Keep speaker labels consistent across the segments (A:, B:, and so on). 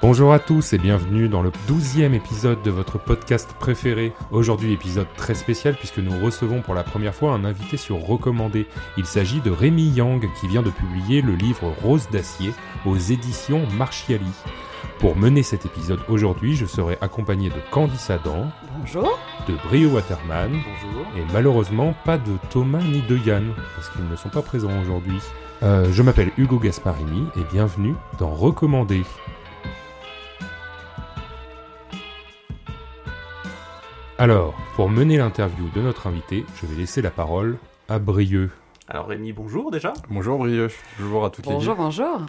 A: Bonjour à tous et bienvenue dans le douzième épisode de votre podcast préféré. Aujourd'hui épisode très spécial puisque nous recevons pour la première fois un invité sur recommandé. Il s'agit de Rémi Yang qui vient de publier le livre Rose d'acier aux éditions Marchiali. Pour mener cet épisode aujourd'hui, je serai accompagné de Candice Adam,
B: Bonjour.
A: de Brio Waterman
C: Bonjour.
A: et malheureusement pas de Thomas ni de Yann parce qu'ils ne sont pas présents aujourd'hui. Euh, je m'appelle Hugo Gasparini et bienvenue dans Recommandé. Alors, pour mener l'interview de notre invité, je vais laisser la parole à Brieux.
C: Alors Rémi, bonjour déjà.
D: Bonjour Brieux, bonjour à toutes
B: Bonjour, bonjour.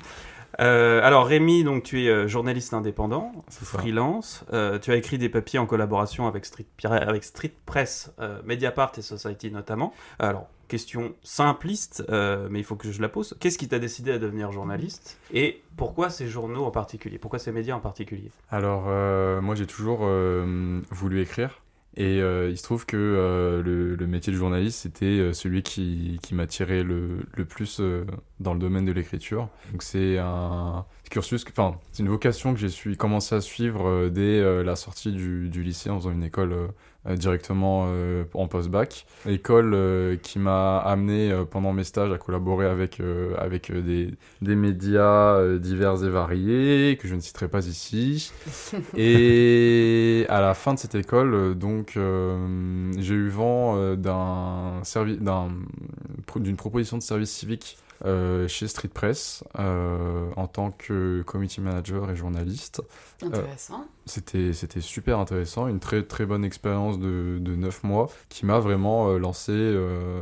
C: Euh, alors Rémi, donc tu es euh, journaliste indépendant, freelance. Euh, tu as écrit des papiers en collaboration avec Street, avec Street Press, Mediapart et Society notamment. Alors question simpliste, mais il faut que je la pose. Qu'est-ce qui t'a décidé à devenir journaliste et pourquoi ces journaux en particulier? Pourquoi ces médias en particulier?
D: Alors moi j'ai toujours voulu écrire et euh, il se trouve que euh, le, métier de journaliste c'était euh, celui qui, qui m'attirait le, plus dans le domaine de l'écriture. Donc c'est un cursus, enfin c'est une vocation que j'ai su- commencé à suivre euh, dès euh, la sortie du, du lycée en faisant une école euh, directement en post-bac. École qui m'a amené pendant mes stages à collaborer avec, avec des, des médias divers et variés, que je ne citerai pas ici. et à la fin de cette école, donc, j'ai eu vent d'un- d'une proposition de service civique euh, chez Street Press euh, en tant que committee manager et journaliste.
B: Intéressant.
D: C'était, c'était super intéressant, une très très bonne expérience de, de 9 mois qui m'a vraiment euh, lancé euh,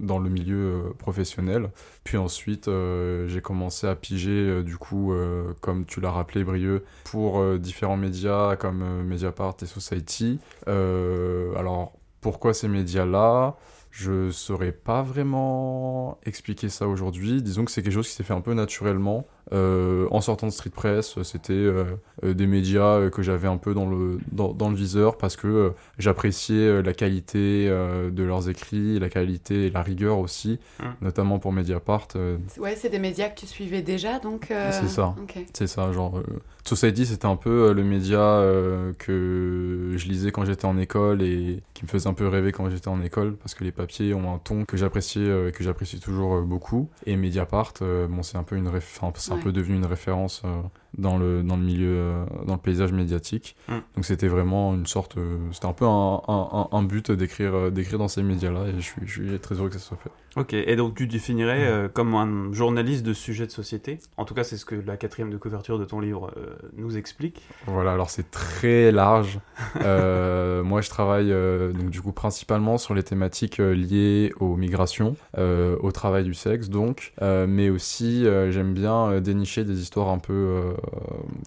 D: dans le milieu euh, professionnel. Puis ensuite, euh, j'ai commencé à piger, euh, du coup, euh, comme tu l'as rappelé, Brieux, pour euh, différents médias comme euh, Mediapart et Society. Euh, alors, pourquoi ces médias-là? Je saurais pas vraiment expliquer ça aujourd'hui. Disons que c'est quelque chose qui s'est fait un peu naturellement. Euh, en sortant de Street Press, c'était euh, euh, des médias euh, que j'avais un peu dans le, dans, dans le viseur parce que euh, j'appréciais la qualité euh, de leurs écrits, la qualité et la rigueur aussi,
C: Mm.
D: notamment pour Mediapart. euh,
B: Ouais, c'est des médias que tu suivais déjà, donc. euh,
D: C'est ça. C'est ça, genre. euh, Society, c'était un peu euh, le média euh, que je lisais quand j'étais en école et qui me faisait un peu rêver quand j'étais en école parce que les papiers ont un ton que j'appréciais euh, et que j'apprécie toujours euh, beaucoup. Et Mediapart, euh, bon, c'est un peu une réf- peu devenu une référence euh, dans le dans le milieu, euh, dans le paysage médiatique.
C: Mm.
D: Donc c'était vraiment une sorte, euh, c'était un peu un, un, un- un but d'écrire euh, d'écrire dans ces médias-là et je suis, je suis très heureux que ça soit fait.
C: Ok, et donc tu définirais euh, comme un journaliste de sujets de société? En tout cas, c'est ce que la quatrième de couverture de ton livre euh, nous explique.
D: Voilà, alors c'est très large. Euh, moi, je travaille euh, donc du coup principalement sur les thématiques euh, liées aux migrations, euh, au travail du sexe, donc, Euh, mais aussi euh, j'aime bien euh, dénicher des histoires un peu euh,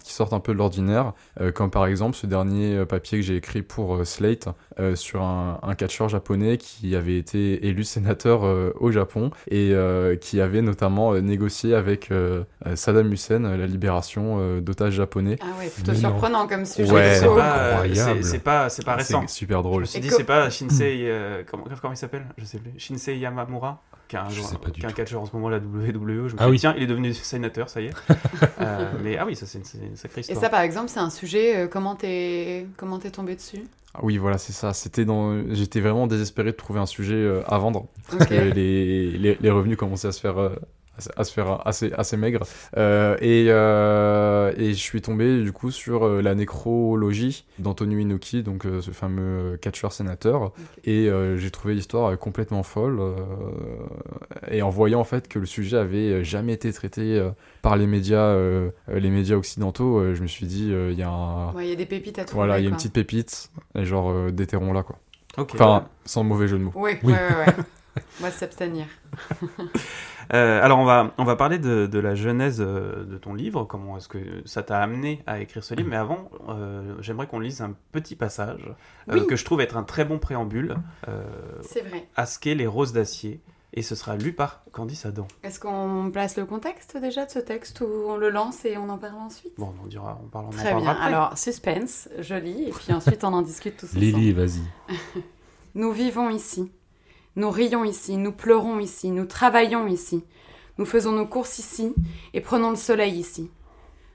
D: qui sortent un peu de l'ordinaire, euh, comme par exemple ce dernier euh, papier que j'ai écrit pour euh, Slate euh, sur un, un catcheur japonais qui avait été élu sénateur euh, au Japon et euh, qui avait notamment euh, négocié avec euh, euh, Saddam Hussein euh, la libération euh, d'otages japonais.
B: Ah ouais, plutôt
A: Mais non.
B: surprenant comme sujet.
D: Ouais.
C: c'est pas, euh, c'est- pas, c'est pas récent.
D: C'est super
C: Je
D: drôle.
C: me suis dit, c'est pas Shinsei. euh, comment, comment il s'appelle? Je sais plus. Shinsei Yamamura? Qui est un, joueur- qui catcheur en ce moment la WWE. Je me
A: Ah oui.
C: tiens, il est devenu sénateur, ça y est. Euh, mais ah oui, ça c'est une, sacrée
B: Et
C: histoire.
B: ça, par exemple, c'est un sujet. euh, comment t'es comment t'es tombé dessus?
D: Ah Oui, voilà, c'est ça. C'était dans. J'étais vraiment désespéré de trouver un sujet euh, à vendre.
B: Ok.
D: Euh, les, les, les revenus commençaient à se faire. À se- faire assez, assez maigre. Euh, et, euh, et je suis tombé du coup sur euh, la nécrologie d'Antonio Inoki, donc euh, ce fameux catcheur sénateur. Et euh, j'ai trouvé l'histoire complètement folle. euh, et en voyant en fait que le sujet avait jamais été traité euh, par les médias, les médias occidentaux, euh, je me suis dit, euh, il y a un.
B: Ouais, il y a des pépites à trouver.
D: Voilà, il y a une petite pépite, et genre euh, déterrons-la quoi. Enfin, sans mauvais jeu de mots.
B: Oui,
A: Oui.
B: ouais, ouais, ouais. On va s'abstenir.
C: Euh, alors on va, on va parler de, de la genèse euh, de ton livre, comment est-ce que ça t'a amené à écrire ce livre, mais avant euh, j'aimerais qu'on lise un petit passage euh,
B: Oui.
C: que je trouve être un très bon préambule euh,
B: C'est vrai.
C: à ce qu'est les roses d'acier et ce sera lu par Candice Adam.
B: Est-ce qu'on place le contexte déjà de ce texte ou on le lance et on en parle ensuite?
C: Bon, on dira, on parle, en
B: Très bien.
C: après.
B: Alors, suspense, je lis et puis ensuite on en discute tous ensemble.
A: Lily, vas-y.
B: Nous vivons ici. Nous rions ici, nous pleurons ici, nous travaillons ici. Nous faisons nos courses ici et prenons le soleil ici.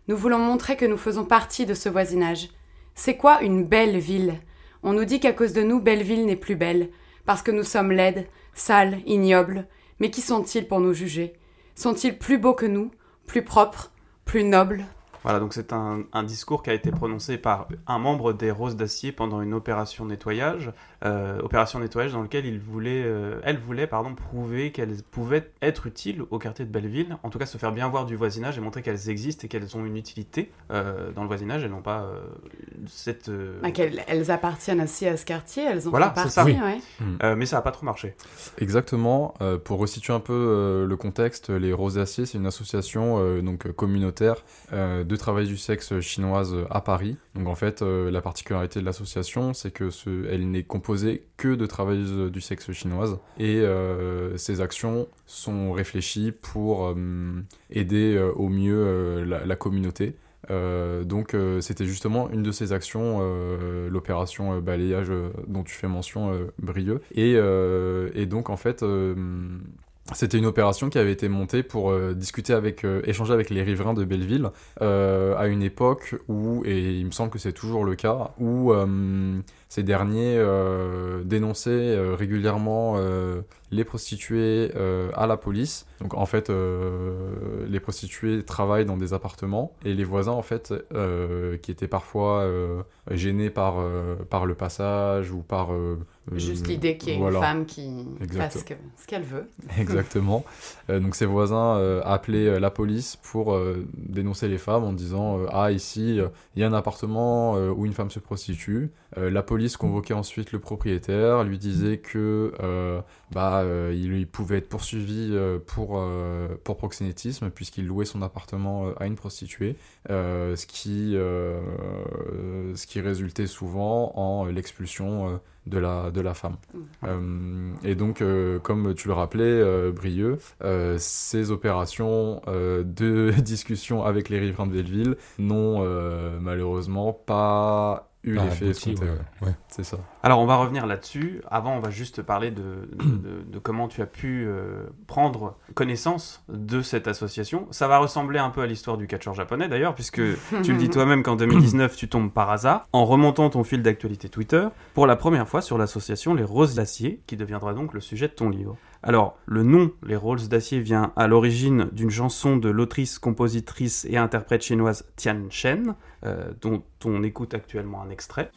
B: Nous voulons montrer que nous faisons partie de ce voisinage. C'est quoi une belle ville? On nous dit qu'à cause de nous, Belleville n'est plus belle, parce que nous sommes laides, sales, ignobles. Mais qui sont-ils pour nous juger? Sont-ils plus beaux que nous, plus propres, plus nobles?
C: Voilà, donc c'est un, un discours qui a été prononcé par un membre des Roses d'Acier pendant une opération nettoyage, euh, opération nettoyage dans laquelle il voulait, euh, elle voulait pardon, prouver qu'elles pouvaient être utiles au quartier de Belleville, en tout cas se faire bien voir du voisinage et montrer qu'elles existent et qu'elles ont une utilité euh, dans le voisinage et non pas euh, cette... euh,
B: Ah, Elles appartiennent aussi à ce quartier, elles ont
C: Voilà,
B: partie.
C: ça.
B: ouais.
C: euh, mais ça n'a pas trop marché.
D: Exactement. Euh, pour resituer un peu euh, le contexte, les Rosaciers, c'est une association euh, donc communautaire euh, de travail du sexe chinoise à Paris. Donc en fait, euh, la particularité de l'association, c'est que ce, elle n'est composée que de travailleuses du sexe chinoise et euh, ses actions sont réfléchies pour euh, aider euh, au mieux la, communauté. Donc c'était justement une de ces actions, l'opération balayage dont tu fais mention, Brieux. Et, donc en fait, c'était une opération qui avait été montée pour discuter avec, échanger avec les riverains de Belleville euh, à une époque où, et il me semble que c'est toujours le cas, où ces derniers euh, dénonçaient euh, régulièrement euh, les prostituées à la police. Donc en fait, les prostituées travaillent dans des appartements et les voisins en fait, qui étaient parfois gênés par, par le passage ou par...
B: Juste l'idée qu'il y ait
D: voilà.
B: une femme qui
D: Exact.
B: fasse ce que- ce qu'elle veut.
D: Exactement. Euh, donc ses voisins euh, appelaient la police pour euh, dénoncer les femmes en disant ah ici il y a un appartement où une femme se prostitue. La police convoquait ensuite le propriétaire, lui disait que euh, bah euh, il, il pouvait être poursuivi euh, pour pour proxénétisme puisqu'il louait son appartement à une prostituée, ce qui ce qui résultait souvent en l'expulsion de la de la femme. Euh, et donc, euh, comme tu le rappelais, euh, Brieux, ces opérations de discussion avec les riverains de Belleville n'ont malheureusement pas eu
A: Ah,
D: l'effet
A: abouti,
D: escompté.
A: ouais, ouais.
D: C'est ça.
C: Alors on va revenir là-dessus. Avant, on va juste parler de, de, de- de comment tu as pu euh, prendre connaissance de cette association. Ça va ressembler un peu à l'histoire du catcheur japonais d'ailleurs, puisque tu le dis toi-même qu'en 2019, tu tombes par hasard, en remontant ton fil d'actualité Twitter, pour la première fois sur l'association Les Roses d'Acier, qui deviendra donc le sujet de ton livre. Alors, le nom Les Roses d'Acier vient à l'origine d'une chanson de l'autrice, compositrice et interprète chinoise Tian Shen, euh, dont on écoute actuellement un extrait.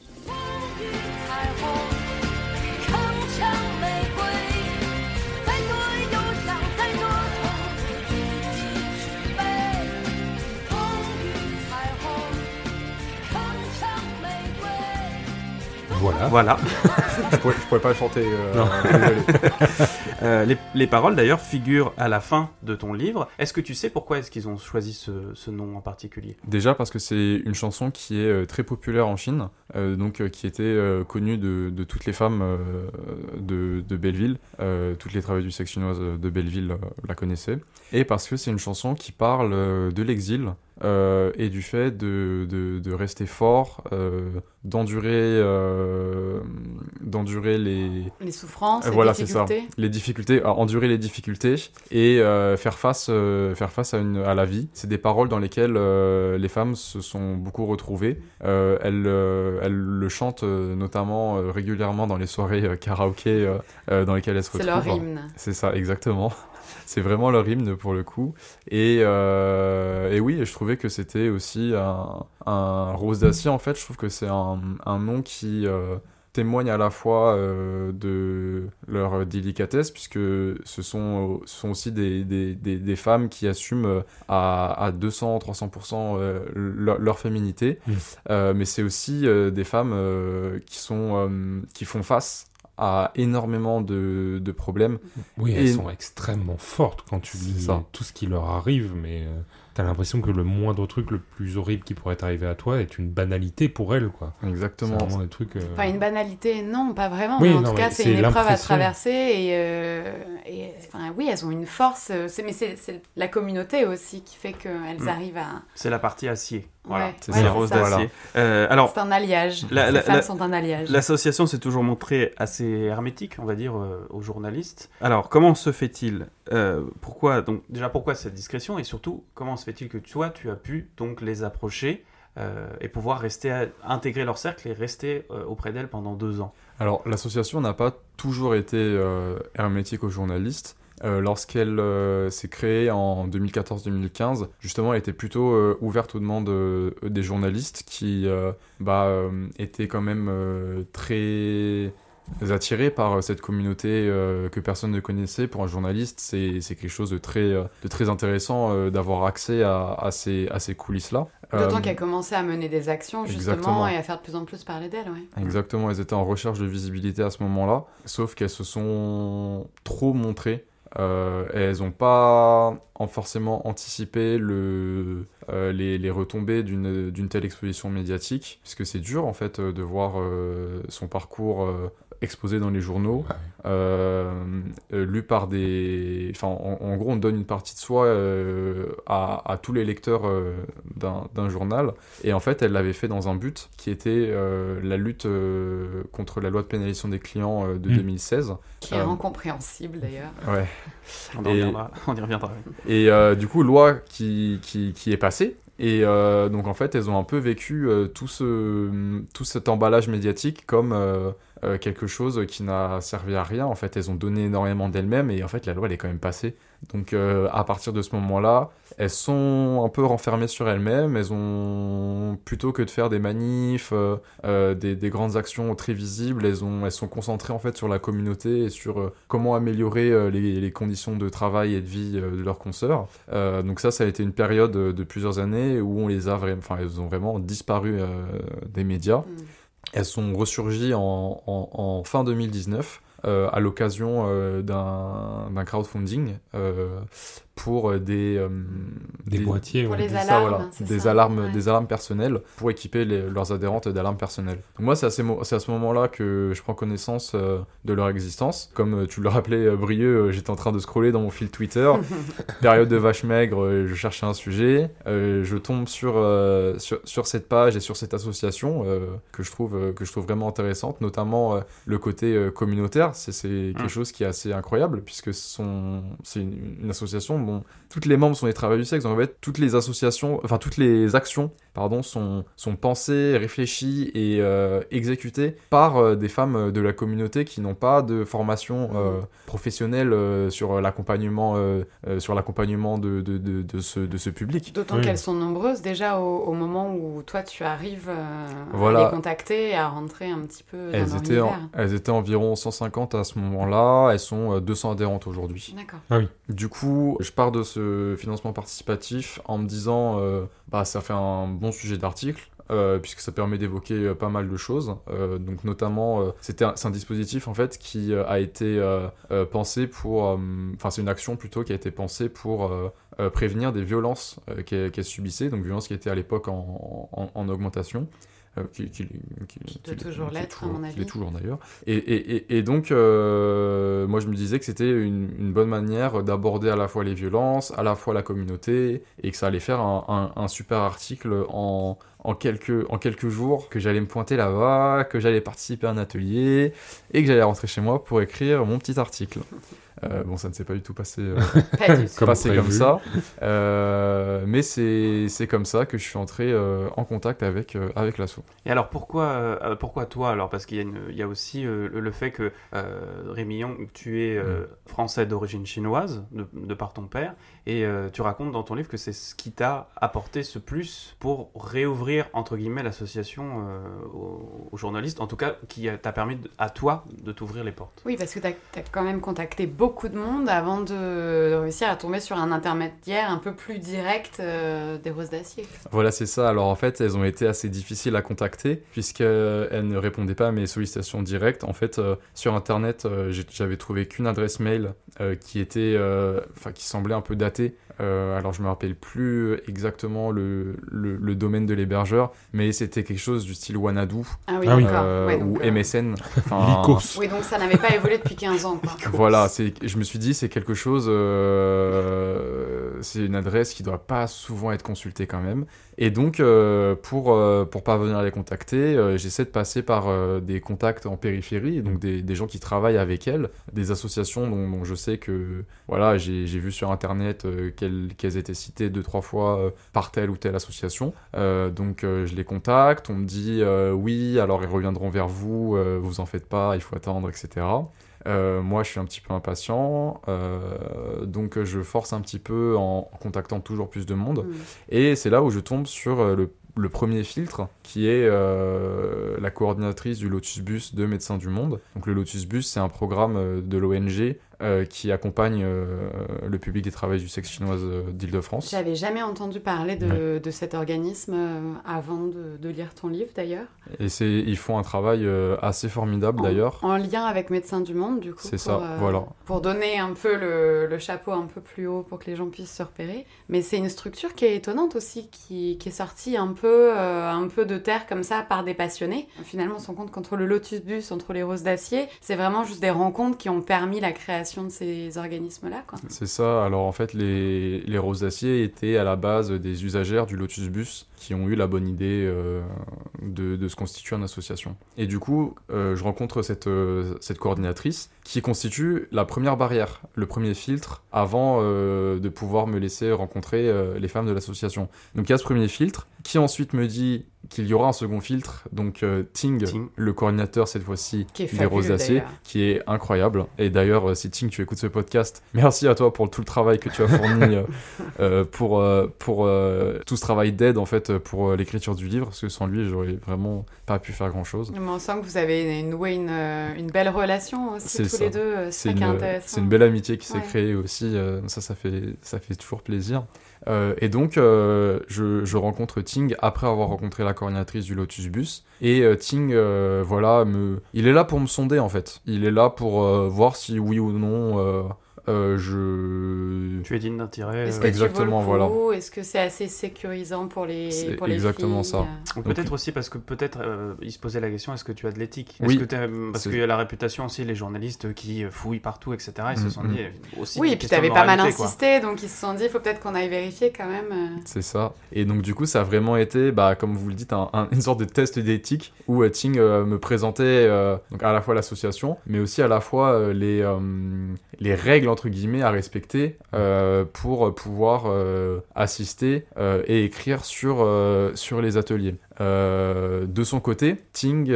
A: Voilà.
C: Voilà.
D: je, pourrais, je pourrais pas chanter. euh,
A: Non.
C: Euh, les, les paroles d'ailleurs figurent à la fin de ton livre. Est-ce que tu sais pourquoi est-ce qu'ils ont choisi ce, ce nom en particulier?
D: Déjà parce que c'est une chanson qui est euh, très populaire en Chine, euh, donc qui était connue de, de toutes les femmes de, de Belleville. Toutes les travailleurs du sexe chinoise de Belleville la connaissaient. Et parce que c'est une chanson qui parle de l'exil euh, et du fait de, de, de rester fort, euh, d'endurer euh, d'endurer les,
B: Les souffrances, les
D: voilà, c'est ça.
B: difficultés.
D: les difficultés, endurer les difficultés et faire face, faire face à, une, à la vie. C'est des paroles dans lesquelles les femmes se sont beaucoup retrouvées. Elles, elles le chantent notamment régulièrement dans les soirées karaoké dans lesquelles elles se
B: C'est
D: retrouvent.
B: leur hymne.
D: C'est ça, exactement. C'est vraiment leur hymne pour le coup. Et, euh, et oui, je trouvais que c'était aussi un, un rose d'acier. En fait, je trouve que c'est un, un nom qui euh, témoigne à la fois euh, de leur délicatesse, puisque ce sont, ce sont aussi des, des, des, des femmes qui assument à, à 200-300% euh, leur, leur féminité.
A: Mm.
D: Euh, mais c'est aussi des femmes qui, sont, qui font face à énormément de, de problèmes
A: Oui, elles
D: Et-
A: sont extrêmement fortes quand tu
D: C'est
A: lis
D: ça.
A: tout ce qui leur arrive, mais euh, T'as l'impression que le moindre truc le plus horrible qui pourrait arriver à toi est une banalité pour elle, quoi. C'est
D: Exactement.
A: vraiment des trucs. euh,
B: Enfin, une banalité, non, pas vraiment.
A: Oui,
B: mais en
A: non,
B: tout
A: mais
B: cas, c'est
A: c'est
B: une épreuve à traverser. Et, euh, et, enfin, oui, elles ont une force. c'est- Mais c'est c'est la communauté aussi qui fait qu'elles
C: Mm.
B: arrivent à.
C: C'est la partie acier. Voilà.
B: Ouais,
D: c'est
B: ouais,
C: roses
B: ça.
C: d'acier. Euh, alors,
B: C'est un alliage.
C: La-
B: Ces femmes
C: la-
B: sont un alliage.
C: L'association s'est toujours montrée assez hermétique, on va dire, euh, aux journalistes. Alors, comment se fait-il euh, Pourquoi donc déjà pourquoi cette discrétion et surtout comment se fait-il que toi tu as pu donc les approcher euh, et pouvoir rester à- intégrer leur cercle et rester euh, auprès d'elles pendant deux ans?
D: Alors, l'association n'a pas toujours été euh, hermétique aux journalistes. Euh, Lorsqu'elle euh, s'est créée en 2014-2015, justement, elle était plutôt euh, ouverte aux demandes des journalistes qui bah, étaient quand même très attirés par cette communauté que personne ne connaissait. Pour un journaliste, c'est quelque chose de très, de très intéressant d'avoir accès à, à ces, à ces coulisses-là.
B: D'autant qu'elle commençait à mener des actions, justement,
D: exactement.
B: et à faire de plus en plus parler d'elle. Ouais.
D: Exactement, elles étaient en recherche de visibilité à ce moment-là, sauf qu'elles se sont trop montrées. Euh, elles n'ont pas en- forcément anticipé euh, les, retombées d'une telle exposition médiatique, puisque c'est dur en fait euh, de voir son parcours exposé dans les journaux, euh, euh, lu par des... Enfin, en, en gros, on donne une partie de soi euh, à, à tous les lecteurs euh, d'un journal, et en fait, elle l'avait fait dans un but qui était euh, la lutte euh, contre la loi de pénalisation des clients euh, de
A: Mm.
D: 2016.
B: Qui est
D: Euh,
B: incompréhensible, d'ailleurs.
D: Ouais.
C: On y
D: Et-
C: reviendra. On y reviendra.
D: Et euh, du coup, loi qui, qui, qui est passée. Et euh, donc, en fait, elles ont un peu vécu euh, tout, ce, tout cet emballage médiatique comme euh, quelque chose qui n'a servi à rien. En fait, elles ont donné énormément d'elles-mêmes et en fait, la loi, elle est quand même passée. Donc, euh, à partir de ce moment-là, elles sont un peu renfermées sur elles-mêmes. Elles ont, plutôt que de faire des manifs, euh, euh, des, des grandes actions très visibles, elles, ont, elles sont concentrées en fait sur la communauté et sur euh, comment améliorer les, les conditions de travail et de vie de leurs consoeurs. Donc ça, ça a été une période de plusieurs années où on les a vraiment, enfin, elles ont vraiment disparu des médias.
B: Mm.
D: Elles sont ressurgies en, en- en fin 2019 euh, à l'occasion euh, d'un d'un crowdfunding euh, pour euh, des, euh,
A: Des, boîtiers,
B: Pour
A: ouais.
B: les
D: des- ça,
B: alarmes,
D: voilà, des
B: ça,
D: alarmes,
B: ouais.
D: des alarmes personnelles pour équiper les- leurs adhérentes d'alarmes personnelles. Donc moi, c'est à, ces mo- c'est à ce moment-là que je prends connaissance euh, de leur existence. Comme tu le rappelais, euh, Brieux, j'étais en train de scroller dans mon fil Twitter, période de vache maigre, euh, je cherchais un sujet, euh, je tombe sur, euh, sur, sur cette page et sur cette association euh, que, je trouve, euh, que je trouve vraiment intéressante, notamment euh, le côté euh, communautaire. C'est c'est quelque chose qui est assez incroyable puisque c'est une, une association toutes les membres sont des travailleurs du sexe. Donc en fait, toutes les associations, enfin toutes les actions, pardon, sont, sont pensées, réfléchies et euh, exécutées par euh, des femmes euh, de la communauté qui n'ont pas de formation euh, professionnelle euh, sur l'accompagnement, euh, euh, sur l'accompagnement de, de, de, de ce, de ce public.
B: D'autant
A: Oui.
B: qu'elles sont nombreuses déjà au, au moment où toi tu arrives euh, à
D: Voilà.
B: les contacter et à rentrer un petit peu dans
D: Elles
B: leur
D: étaient, en- elles étaient environ 150 à ce moment-là, elles sont euh, 200 adhérentes aujourd'hui.
B: D'accord.
D: Du coup, je pars de ce financement participatif en me disant, euh, bah, ça fait un bon sujet d'article. euh, puisque ça permet d'évoquer euh, pas mal de choses. Euh, donc notamment, c'est un dispositif en fait qui a été pensé pour, enfin c'est une action plutôt qui a été pensée pour prévenir des violences euh, qu'elle qu'elle subissait, donc violences qui étaient à l'époque en augmentation. Euh, qui, qui- qui-
B: Qui doit
D: qui-
B: toujours
D: qui est
B: l'être, à
D: toujours-
B: mon
D: qui
B: avis.
D: l'est toujours d'ailleurs. Et, et, et, et donc, euh, moi, je me disais que c'était une, une bonne manière d'aborder à la fois les violences, à la fois la communauté, et que ça allait faire un, un- un super article en, en, quelques, en quelques jours, que j'allais me pointer là-bas, que j'allais participer à un atelier, et que j'allais rentrer chez moi pour écrire mon petit article. Euh, bon, ça ne s'est pas du tout passé, euh,
B: Pas du tout.
A: Comme
D: passé comme ça, Euh, mais c'est c'est comme ça que je suis entré euh, en contact avec, euh, avec l'assaut.
C: Et alors pourquoi, euh, pourquoi toi alors? Parce qu'il y, a une- il y a aussi euh, le, le fait que euh, Rémi Young, tu es euh, français d'origine chinoise, de, de par ton père, et euh, tu racontes dans ton livre que c'est ce qui t'a apporté ce plus pour réouvrir entre guillemets, l'association euh, aux, aux journalistes, en tout cas, qui t'a permis de- à toi de t'ouvrir les portes.
B: Oui, parce que tu as, quand même contacté beaucoup de monde avant de, réussir à tomber sur un intermédiaire un peu plus direct euh, des roses d'acier.
D: Voilà, c'est ça. Alors en fait, elles ont été assez difficiles à contacter puisqu'elles ne répondaient pas à mes sollicitations directes. En fait, euh, sur Internet, euh, j'avais trouvé qu'une adresse mail euh, qui était, euh, enfin, qui semblait un peu datée. Euh, alors je me rappelle plus exactement le, le, le domaine de l'hébergeur, mais c'était quelque chose du style Wanadu
B: Ah oui,
A: Ah
D: euh,
B: Ouais, donc,
D: ou
B: euh,
D: MSN. Enfin,
A: Lycos.
B: Oui, donc ça n'avait pas évolué depuis 15 ans. Quoi.
D: Voilà, je me suis dit, c'est quelque chose, euh, c'est une adresse qui doit pas souvent être consultée quand même. Et donc, euh, pour, euh, pour parvenir à les contacter, euh, j'essaie de passer par euh, des contacts en périphérie, donc des, des gens qui travaillent avec elles, des associations dont, dont je sais que, voilà, j'ai, j'ai vu sur Internet qu'elles, qu'elles étaient citées deux, trois fois par telle ou telle association. Donc, je les contacte, on me dit, oui, alors ils reviendront vers vous, vous en faites pas, il faut attendre, etc. Euh, moi, je suis un petit peu impatient, euh, donc je force un petit peu en, contactant toujours plus de monde.
B: Mm.
D: Et c'est là où je tombe sur euh, le, le premier filtre, qui est euh, la coordinatrice du Lotus Bus de Médecins du Monde. Donc le Lotus Bus, c'est un programme de l'ONG euh, qui accompagne euh, le public des travailleurs du sexe chinoise euh, d'Île-de-France.
B: J'avais jamais entendu parler de, de cet organisme avant de, de lire ton livre d'ailleurs.
D: Et c'est, ils font un travail assez formidable
B: En-
D: d'ailleurs.
B: En lien avec Médecins du Monde, du coup.
D: C'est
B: pour,
D: ça, voilà.
B: Pour donner un peu le, le chapeau un peu plus haut pour que les gens puissent se repérer. Mais c'est une structure qui est étonnante aussi, qui, qui est sortie un peu, un peu de terre comme ça par des passionnés. Finalement, on se rend compte qu'entre le Lotus Bus, entre les Roses d'Acier, c'est vraiment juste des rencontres qui ont permis la création de ces organismes-là.
D: C'est ça. Alors en fait, les, les rosaciers étaient à la base des usagères du Lotus Bus qui ont eu la bonne idée euh, de, de se constituer en association. Et du coup, euh, je rencontre cette, euh, cette coordinatrice qui constitue la première barrière, le premier filtre avant euh, de pouvoir me laisser rencontrer euh, les femmes de l'association. Donc il y a ce premier filtre qui ensuite me dit qu'il y aura un second filtre, donc euh, Ting,
C: Ting.
D: le coordinateur cette fois-ci des
B: fabuleux,
D: rosaciers,
B: d'ailleurs.
D: qui est incroyable. Et d'ailleurs, si Ting, tu écoutes ce podcast, merci à toi pour tout le travail que tu as fourni pour, euh, pour euh, tout ce travail d'aide en fait pour euh, l'écriture du livre, parce que sans lui, j'aurais vraiment pas pu faire grand chose.
B: Mais on sent que vous avez noué une, euh, une belle relation aussi tous
D: ça.
B: les deux. euh, C'est
D: une, c'est une belle amitié qui s'est
B: Ouais.
D: créée aussi. euh, ça, ça fait, ça fait toujours plaisir. Euh, et donc, euh, je, je rencontre Ting après avoir rencontré la coordinatrice du Lotus Bus. Et euh, Ting, euh, voilà, me... il est là pour me sonder en fait. Il est là pour euh, voir si oui ou non euh, je.
C: Tu es digne d'intérêt.
B: Est-ce
C: euh,
B: que
D: Exactement,
B: tu
D: voilà.
B: Est-ce que c'est assez sécurisant pour les, pour les
D: exactement
B: filles
D: ça.
B: euh,
C: Ou peut-être aussi parce que peut-être euh, il se posait la question est-ce que tu as de l'éthique?
D: Oui.
C: Est-ce que Parce qu'il y a la réputation aussi, les journalistes qui fouillent partout, etc. Ils se
D: Mm,
C: sont
D: mm.
C: dit euh, aussi.
B: Oui, et puis
C: de
B: t'avais pas mal
C: quoi.
B: insisté, donc ils se sont dit, il faut peut-être qu'on aille vérifier quand même.
D: C'est ça. Et donc du coup, ça a vraiment été, bah, comme vous le dites, un- un- une sorte de test d'éthique où euh, Ting euh, me présentait euh, donc à la fois l'association, mais aussi à la fois euh, les, euh, les règles entre guillemets à respecter euh, pour pouvoir euh, assister euh, et écrire sur, sur les ateliers. De son côté, Ting,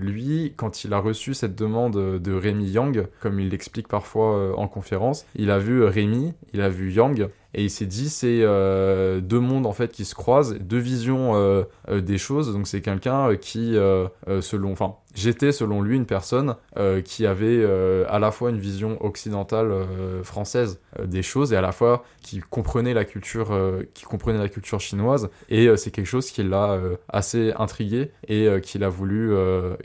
D: lui, quand il a reçu cette demande de Rémi Yang, comme il l'explique parfois en conférence, il a vu Rémi, il a vu Yang, et il s'est dit c'est euh, deux mondes en fait qui se croisent, deux visions euh, euh, des choses. Donc c'est quelqu'un qui, selon, enfin, j'étais selon lui une personne qui avait à la fois une vision occidentale française des choses et à la fois qui comprenait la culture, qui comprenait la culture chinoise. Et c'est quelque chose qui l'a assez intrigué et qu'il a voulu,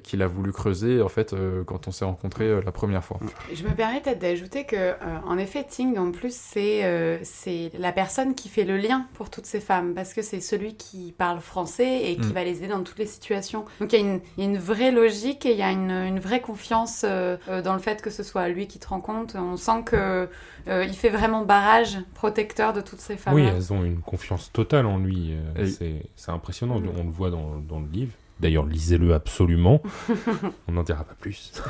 D: qu'il a voulu creuser en fait quand on s'est rencontrés la première fois.
B: Je me permets peut-être d'ajouter que, en effet, Ting, en plus, c'est euh, c'est la personne qui fait le lien pour toutes ces femmes, parce que c'est celui qui parle français et qui
D: Mm.
B: va les aider dans toutes les situations. Donc il y, a une- il y a une vraie logique et il y a une, une vraie confiance euh, euh, dans le fait que ce soit lui qui te rend compte. On sent que euh, il fait vraiment barrage protecteur de toutes ces femmes.
A: Oui, elles ont une confiance totale en lui. euh,
D: Et-
A: C'est c'est impressionnant.
B: Mm.
A: On le voit dans, dans le livre. D'ailleurs, lisez-le absolument. On n'en dira pas plus.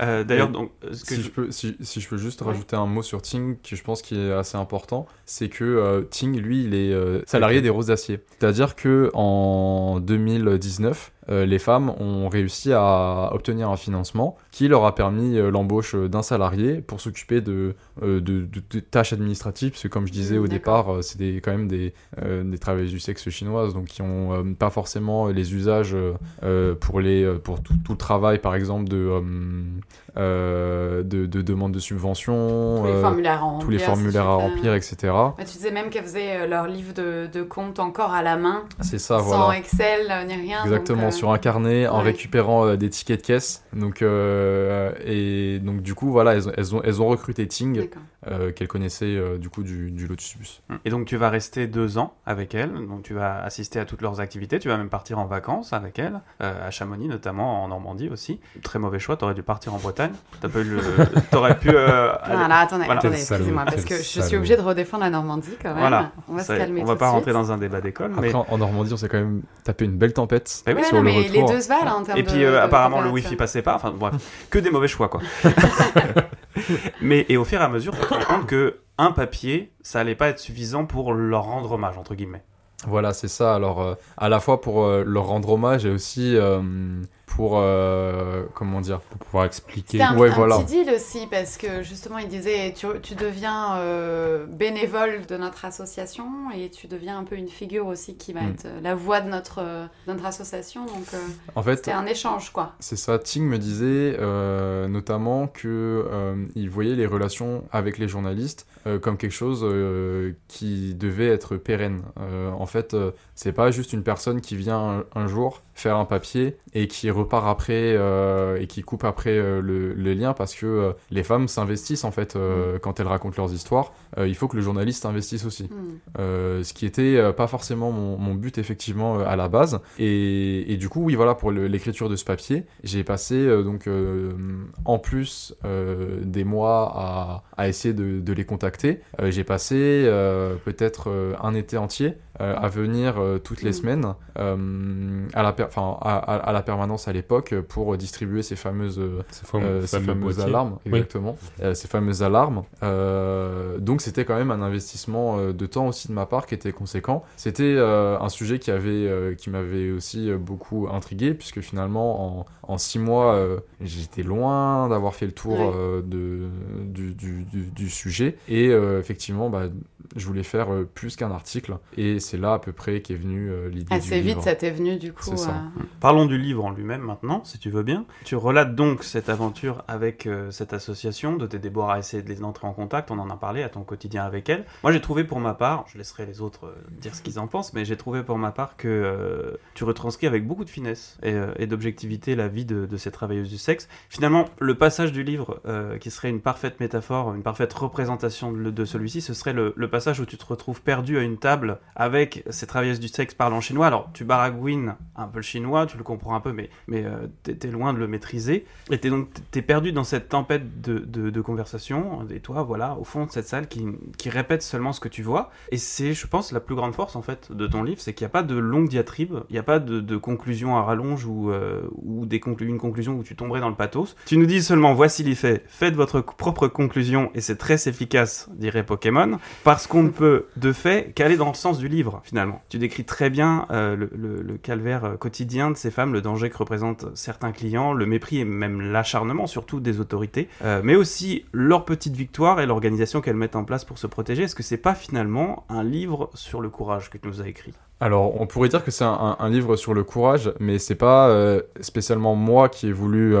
C: Euh, D'ailleurs,
D: Et
C: donc, ce que
D: Si
C: je-
D: je, peux, si, si je peux juste
B: Ouais.
D: rajouter un mot sur Ting, qui je pense qui est assez important, c'est que euh, Ting, lui, il est euh, salarié des Roses d'Acier. C'est-à-dire que en 2019, euh, les femmes ont réussi à obtenir un financement qui leur a permis euh, l'embauche d'un salarié pour s'occuper de, euh, de, de- de tâches administratives, parce que comme je disais au départ, euh, c'est des- quand même des, euh, des travailleuses du sexe chinoises, donc qui ont euh, pas forcément les usages euh, euh, pour, les, euh, pour tout, tout le travail, par exemple, de, euh, euh, de, de demande de subvention,
B: Tous les
D: euh,
B: formulaires à remplir.
D: tous les
B: c'est
D: formulaires à
B: super.
D: remplir, etc.
B: Bah, tu disais même qu'elles faisaient euh, leur livre de, de compte encore à la main,
D: C'est ça,
B: sans
D: voilà.
B: Excel euh, ni rien.
D: Exactement,
B: donc, euh,
D: sur un carnet, en
B: ouais.
D: récupérant euh, des tickets de caisse. Donc, euh, et donc du coup, voilà, elles, ont- elles ont, elles ont recruté Ting, euh, qu'elles connaissaient euh, du coup du, du Lotus Bus.
C: Et donc tu vas rester deux ans avec elle, donc tu vas assister à toutes leurs activités, tu vas même partir en vacances avec elle, euh, à Chamonix notamment, en Normandie aussi. Très mauvais choix, t'aurais dû partir en Bretagne. T'as pas eu le... T'aurais pu... euh, aller-
B: Voilà, attendez,
C: Voilà.
B: attendez, excusez-moi, parce que je suis obligée de redéfendre la Normandie quand même.
C: Voilà.
B: On va
C: Ça,
B: se calmer
C: on va
B: tout
C: pas rentrer
B: suite.
C: dans un débat d'école,
D: Après,
C: mais...
D: en, Normandie, on s'est quand même tapé une belle tempête
C: Eh oui,
D: sur le
B: les
D: retour.
B: deux se valent en termes
C: Et
B: de.
C: puis euh,
B: de
C: apparemment le
B: température.
C: wifi passait pas, enfin bref, que des mauvais choix quoi. Mais et au fur et à mesure, tu te rends compte que un papier, ça allait pas être suffisant pour leur rendre hommage entre guillemets.
D: Voilà, c'est ça. Alors, euh, à la fois pour euh, leur rendre hommage et aussi euh, pour, euh, comment dire,
A: Pour pouvoir expliquer.
B: Un,
D: Ouais,
B: un
D: voilà.
B: petit deal aussi, parce que justement, il disait tu, tu deviens euh, bénévole de notre association et tu deviens un peu une figure aussi qui va
D: Mm.
B: être euh, la voix de notre, de notre association. Donc, euh,
D: en fait,
B: c'était un échange, quoi.
D: C'est ça, Ting me disait notamment que il voyait les relations avec les journalistes comme quelque chose qui devait être pérenne. En fait, c'est pas juste une personne qui vient un, un jour faire un papier et qui repart après euh, et qui coupe après euh, le, le lien parce que euh, les femmes s'investissent en fait euh, quand elles racontent leurs histoires. Euh, il faut que le journaliste investisse aussi.
B: Mm.
D: Euh, ce qui était euh, pas forcément mon, mon but effectivement euh, à la base et, et du coup oui voilà pour l'écriture de ce papier j'ai passé euh, donc euh, en plus euh, des mois à, à essayer de, de les contacter Euh, j'ai passé euh, peut-être euh, un été entier euh, à venir euh, toutes les
B: Mm.
D: semaines euh, à, la per- enfin, à, à- à la permanence à l'époque pour distribuer ces fameuses
A: Ces fameux,
D: euh, ces
A: fameux
D: fameuses alarmes,
A: Oui.
D: exactement. Euh, ces fameuses alarmes. Euh, donc c'était quand même un investissement euh, de temps aussi de ma part qui était conséquent. C'était euh, un sujet qui avait, euh, qui m'avait aussi euh, beaucoup intrigué puisque finalement en, en six mois euh, j'étais loin d'avoir fait le tour euh, de, du, du, du- du sujet et euh, effectivement bah, je voulais faire euh, plus qu'un article et c'est là à peu près qu'est venue euh, l'idée du
B: Assez vite,
D: livre.
B: ça t'est venu du coup.
D: C'est ça.
B: euh,
C: Parlons du livre en lui-même maintenant, si tu veux bien. Tu relates donc cette aventure avec euh, cette association, de tes déboires à essayer de les entrer en contact, on en a parlé, à ton quotidien avec elle. Moi j'ai trouvé pour ma part, je laisserai les autres euh, dire ce qu'ils en pensent, mais j'ai trouvé pour ma part que euh, tu retranscris avec beaucoup de finesse et, euh, et d'objectivité la vie de, de ces travailleuses du sexe. Finalement, le passage du livre, euh, qui serait une parfaite métaphore, une parfaite représentation de, de celui-ci, ce serait le, le passage où tu te retrouves perdu à une table avec ces travailleuses du sexe parlant chinois. Alors, tu baragouines un peu le chinois, tu le comprends un peu, mais, mais euh, t'es loin de le maîtriser. Et t'es donc t'es perdu dans cette tempête de, de, conversation. Et toi, voilà, au fond de cette salle qui, qui répète seulement ce que tu vois. Et c'est, je pense, la plus grande force, en fait, de ton livre, c'est qu'il n'y a pas de longue diatribe, il n'y a pas de, de conclusion à rallonge ou, euh, ou des conclu- une conclusion où tu tomberais dans le pathos. Tu nous dis seulement, voici les faits, faites votre propre conclusion, et c'est très efficace, dirait Pokémon, parce qu'on ne peut, de fait, qu'aller dans le sens du livre, finalement. Tu décris très bien euh, le, calvaire euh, quotidien de ces femmes, le danger que représentent certains clients, le mépris et même l'acharnement, surtout des autorités, euh, mais aussi leur petite victoire et l'organisation qu'elles mettent en place pour se protéger. Est-ce que c'est pas finalement un livre sur le courage que tu nous as écrit?
D: Alors, on pourrait dire que c'est un, livre sur le courage, mais c'est pas spécialement moi qui ai voulu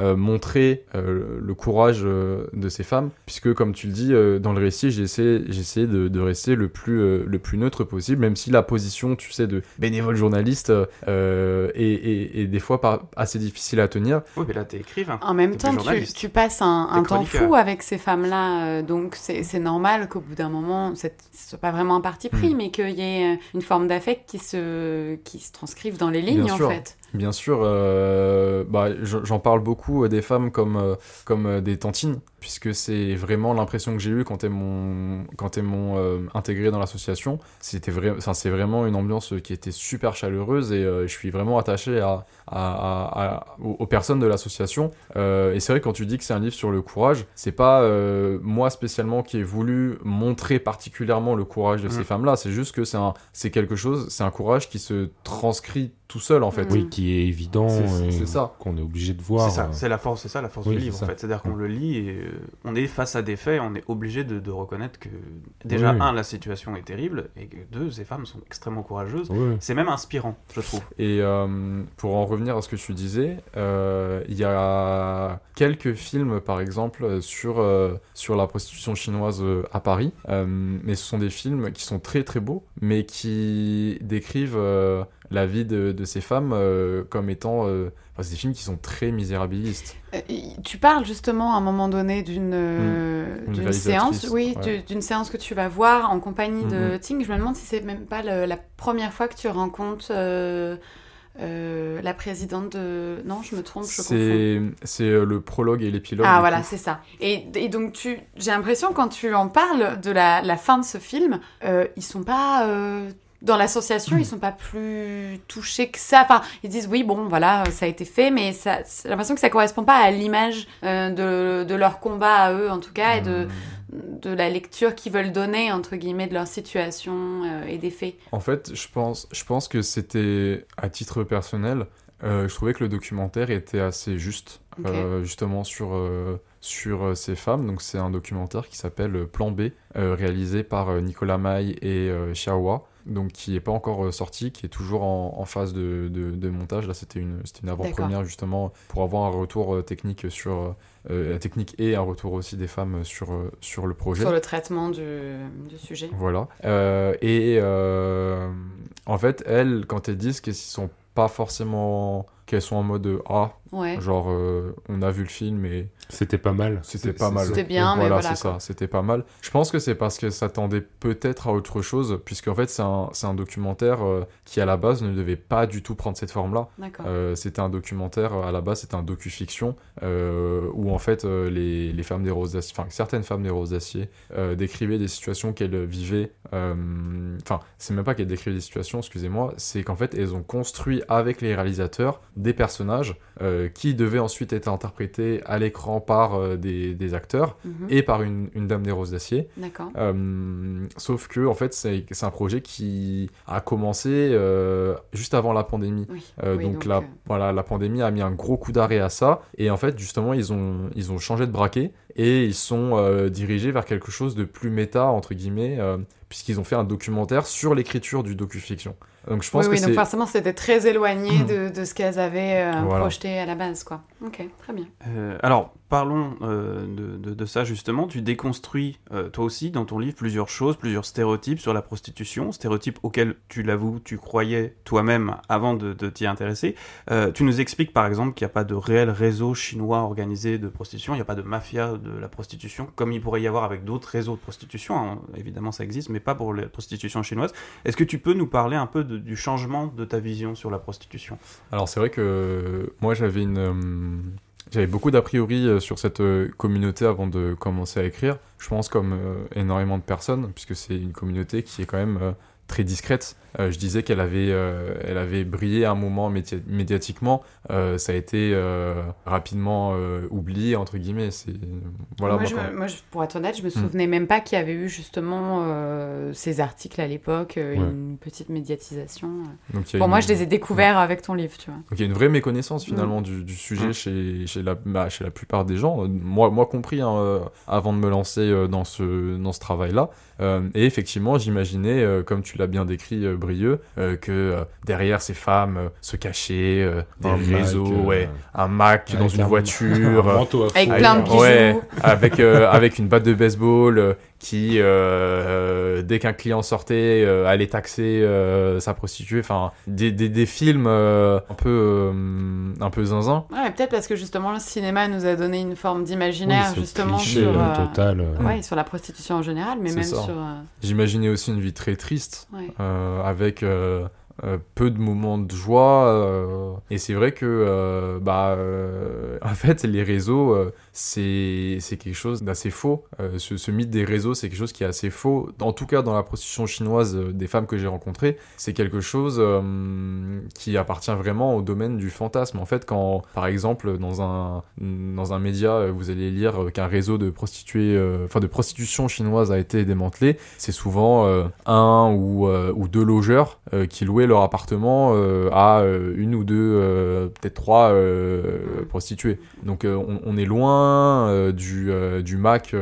D: euh, montrer euh, le courage euh, de ces femmes, puisque comme tu le dis euh, dans le récit, j'ai essayé, j'ai essayé de, de rester le plus, euh, le plus neutre possible, même si la position, tu sais, de bénévole journaliste euh, est, est- est des fois pas assez difficile à tenir.
C: Oui, mais là, t'es écrivain.
B: En même temps, tu, passes un, temps fou avec ces femmes-là, euh, donc c'est c'est normal qu'au bout d'un moment, c'est- ce soit pas vraiment un parti pris,
D: Mm.
B: mais qu'il y ait une forme d'affect qui se, qui se transcrive dans les lignes,
D: Bien
B: en
D: sûr.
B: fait.
D: Bien sûr, euh, bah, je- j'en parle beaucoup euh, des femmes comme, euh, comme des tantines, puisque c'est vraiment l'impression que j'ai eue quand elles m'ont quand elles m'ont euh, intégré dans l'association. C'était vrai, enfin c'est vraiment une ambiance qui était super chaleureuse et euh, je suis vraiment attaché à, à- à- à- aux, aux personnes de l'association. Euh, et c'est vrai quand tu dis que c'est un livre sur le courage, c'est pas euh, moi spécialement qui ai voulu montrer particulièrement le courage de ces
C: Mm.
D: femmes-là. C'est juste que c'est un, c'est quelque chose, c'est un courage qui se transcrit tout seul en fait.
A: Oui, qui est évident
D: C'est- ça.
A: qu'on est obligé de voir.
C: C'est ça, c'est la force, c'est ça la force
A: Oui,
C: du livre
A: ça.
C: en fait. C'est-à-dire qu'on le lit et on est face à des faits, on est obligé de, de reconnaître que déjà
A: Oui.
C: un la situation est terrible et que deux ces femmes sont extrêmement courageuses. C'est même inspirant, je trouve.
D: Et euh, pour en revenir à ce que tu disais, euh, il y a quelques films, par exemple, sur, euh, sur la prostitution chinoise à Paris. Euh, mais ce sont des films qui sont très très beaux, mais qui décrivent euh, la vie de, de ces femmes euh, comme étant... euh, enfin, c'est des films qui sont très misérabilistes.
B: Euh, Tu parles justement à un moment donné d'une.
D: Une
B: d'une
D: réalisatrice,
B: séance, oui,
D: ouais.
B: d'une séance que tu vas voir en compagnie de
D: Mhm.
B: Ting. Je me demande si c'est même pas le- la première fois que tu rencontres euh, la présidente de. Non, je me trompe, je.
D: C'est c'est, le prologue et l'épilogue.
B: Ah voilà, c'est ça. Et, et donc tu, j'ai l'impression quand tu en parles de la, la fin de ce film, euh, ils sont pas euh, dans l'association, ils sont pas plus touchés que ça. Enfin, ils disent oui, bon, voilà, ça a été fait, mais ça, j'ai l'impression que ça correspond pas à l'image euh, de, de leur combat à eux en tout cas et de,
D: Hmm.
B: de la lecture qu'ils veulent donner entre guillemets de leur situation euh, et des faits.
D: En fait, je pense, je pense que c'était à titre personnel. euh, je trouvais que le documentaire était assez juste, justement sur sur ces femmes. Donc c'est un documentaire qui s'appelle Plan B, euh, réalisé par Nicolas Maille et euh. Donc qui est pas encore euh, sorti, qui est toujours en, en phase de, de, de montage. Là, c'était une, une avant-première justement pour avoir un retour euh, technique sur euh, la technique et un retour aussi des femmes sur euh, sur le projet.
B: Sur le traitement du, du sujet.
D: Voilà. Euh, et euh, en fait, elles, quand elles disent qu'elles sont pas forcément qu'elles sont en mode euh, ah
B: Ouais.
D: genre euh, on a vu le film et
A: C'était pas mal.
D: c'était pas mal
B: C'était bien, mais
D: voilà,
B: voilà,
D: c'est ça c'était pas mal je pense que c'est parce qu'elles s'attendaient peut-être à autre chose puisque en fait c'est un, c'est un documentaire euh, qui à la base ne devait pas du tout prendre cette forme là
B: D'accord.
D: euh, c'était un documentaire, à la base, c'était un docu-fiction euh, où en fait euh, les, les femmes des roses d'acier, enfin certaines femmes des roses d'acier euh, décrivaient des situations qu'elles vivaient. euh, Enfin, c'est même pas qu'elles décrivaient des situations, excusez-moi, c'est qu'en fait elles ont construit avec les réalisateurs des personnages euh, qui devaient ensuite être interprétés à l'écran par euh, des, des acteurs
B: Mhm.
D: et par une, une dame des roses d'acier. Euh, sauf que en fait c'est un projet qui a commencé juste avant la pandémie.
B: Oui. Oui,
D: donc la, voilà, la pandémie a mis un gros coup d'arrêt à ça. Et en fait, justement, ils ont, ils ont changé de braquet et ils sont dirigés vers quelque chose de plus méta, entre guillemets, puisqu'ils ont fait un documentaire sur l'écriture du docu-fiction. Donc je pense
B: oui,
D: que
B: oui, donc forcément, c'était très éloigné de, de ce qu'elles avaient euh,
D: Voilà.
B: projeté à la base, quoi. Ok, très bien.
C: Euh, alors, parlons euh, de, de- de ça justement. Tu déconstruis euh, toi aussi dans ton livre plusieurs choses, plusieurs stéréotypes sur la prostitution, stéréotypes auxquels tu l'avoues, tu croyais toi-même avant de, de t'y intéresser. Euh, tu nous expliques par exemple qu'il n'y a pas de réel réseau chinois organisé de prostitution, il n'y a pas de mafia de la prostitution, comme il pourrait y avoir avec d'autres réseaux de prostitution. hein. Évidemment, ça existe, mais pas pour la prostitution chinoise. Est-ce que tu peux nous parler un peu de- du changement de ta vision sur la prostitution
D: Alors c'est vrai que moi j'avais une... euh, J'avais beaucoup d'a priori euh, sur cette euh, communauté avant de commencer à écrire. Je pense comme euh, énormément de personnes, puisque c'est une communauté qui est quand même euh, très discrète. Euh, je disais qu'elle avait, euh, elle avait brillé un moment média- médiatiquement. Euh, ça a été euh, rapidement euh, oublié, entre guillemets. C'est... Voilà,
B: moi,
D: moi,
B: je,
D: quand-
B: me- moi, je- pour être honnête, je me
D: Hmm.
B: souvenais même pas qu'il y avait eu justement euh, ces articles à l'époque, euh,
A: Ouais.
B: une petite médiatisation.
D: donc,
B: Pour
D: une-
B: moi, je les ai découverts avec ton livre, tu vois.
D: Donc il y a une vraie méconnaissance finalement du, du sujet
C: Mm.
D: chez, chez, la, bah, chez la plupart des gens, moi, moi compris hein, euh, avant de me lancer euh, dans ce, dans ce travail-là. Euh, et effectivement, j'imaginais, euh, comme tu l'as bien décrit, euh, Brieux, euh, que euh, derrière ces femmes euh, se cachaient euh, des
A: Un
D: réseaux,
A: Mac, euh,
D: ouais, un Mac dans une
A: un-
D: voiture.
A: un manteau à
B: Avec plein de bijoux.
D: Ouais, avec, euh, avec une batte de baseball euh, qui, euh, euh, dès qu'un client sortait, euh, allait taxer euh, sa prostituée. Enfin, des, des, des films euh, un peu euh, un peu zinzin.
B: Ouais, peut-être parce que justement, le cinéma nous a donné une forme
A: Oui,
B: d'imaginaire,
A: c'est
B: justement,
A: cliché,
B: sur,
A: total. euh.
B: ouais, sur la prostitution en général, mais même
D: ça.
B: sur. euh,
D: J'imaginais aussi une vie très triste,
B: ouais.
D: euh, avec euh, peu de moments de joie. euh, et c'est vrai que, euh, bah, en fait, les réseaux, c'est quelque chose d'assez faux. Ce, mythe des réseaux, c'est quelque chose qui est assez faux. En tout cas, dans la prostitution chinoise des femmes que j'ai rencontrées, c'est quelque chose qui appartient vraiment au domaine du fantasme. En fait, quand, par exemple, dans un, dans un média, vous allez lire qu'un réseau de prostituées, enfin de prostitution chinoise a été démantelé, c'est souvent un ou, ou deux logeurs qui louaient leur appartement euh, à euh, une ou deux, euh, peut-être trois prostituées. Donc on, on est loin du, du Mac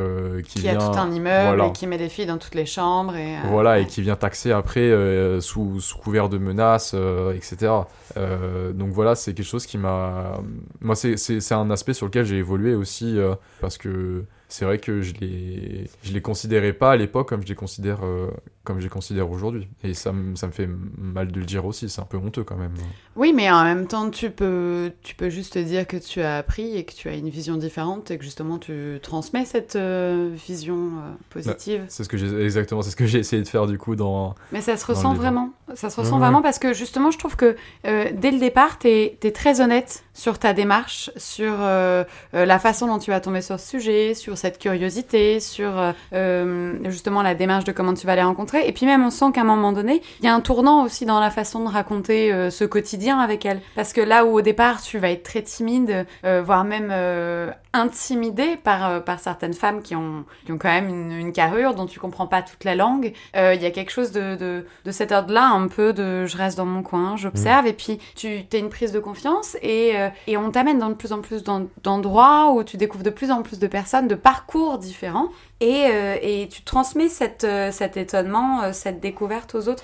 D: qui,
B: Qui a tout un immeuble
D: voilà.
B: et qui met des filles dans toutes les chambres. Et,
D: Voilà, et qui vient taxer après sous, sous couvert de menaces, etc. Donc voilà, c'est quelque chose qui m'a... Moi, c'est- un aspect sur lequel j'ai évolué aussi, parce que c'est vrai que je les, je les considérais pas à l'époque comme je les considère, euh, comme je les considère aujourd'hui. Et ça, me- ça me fait mal de le dire aussi, c'est un peu honteux quand même.
B: Oui, mais en même temps, tu peux, tu peux juste te dire que tu as appris et que tu as une vision différente et que justement tu transmets cette euh, vision euh, positive.
D: C'est ce que j'ai exactement, c'est ce que j'ai essayé de faire du coup dans.
B: Mais ça se ressent vraiment. Ça se ressent vraiment parce que justement, je trouve que dès le départ, tu es, très honnête sur ta démarche, sur la façon dont tu vas tomber sur ce sujet, sur cette curiosité, sur euh, euh, justement la démarche de comment tu vas les rencontrer. Et puis même, on sent qu'à un moment donné, il y a un tournant aussi dans la façon de raconter euh, ce quotidien avec elle. Parce que là où au départ, tu vas être très timide, euh, voire même euh, intimidé par, par certaines femmes qui ont, qui ont quand même une, une carrure dont tu comprends pas toute la langue, il y a quelque chose de, de, de cet ordre-là, un peu de je reste dans mon coin, j'observe, et puis tu as une prise de confiance et, et on t'amène dans de plus en plus d'en- d'endroits où tu découvres de plus en plus de personnes, de parcours différents, et, euh, et tu transmets cette, euh, cet étonnement, euh, cette découverte aux autres.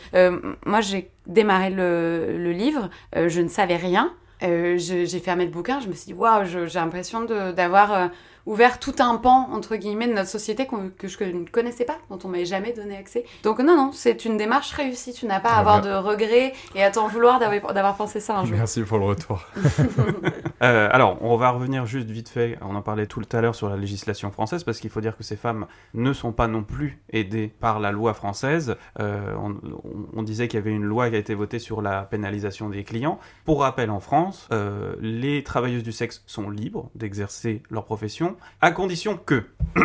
B: Moi, j'ai démarré le, le livre, je ne savais rien. J'ai fermé le bouquin, je me suis dit, waouh, j'ai l'impression d'avoir ouvert tout un pan, entre guillemets, de notre société que je ne connaissais pas, dont on m'avait jamais donné accès. Donc non, non, c'est une démarche réussie, tu n'as pas à
D: Ah,
B: avoir de regrets et à t'en vouloir d'avoir d'avoir pensé ça un jour.
D: Merci pour le retour.
C: Euh, alors, on va revenir juste vite fait, on en parlait tout à l'heure sur la législation française, parce qu'il faut dire que ces femmes ne sont pas non plus aidées par la loi française. Euh, on, on- on disait qu'il y avait une loi qui a été votée sur la pénalisation des clients. Pour rappel, en France, euh, les travailleuses du sexe sont libres d'exercer leur profession, à condition que,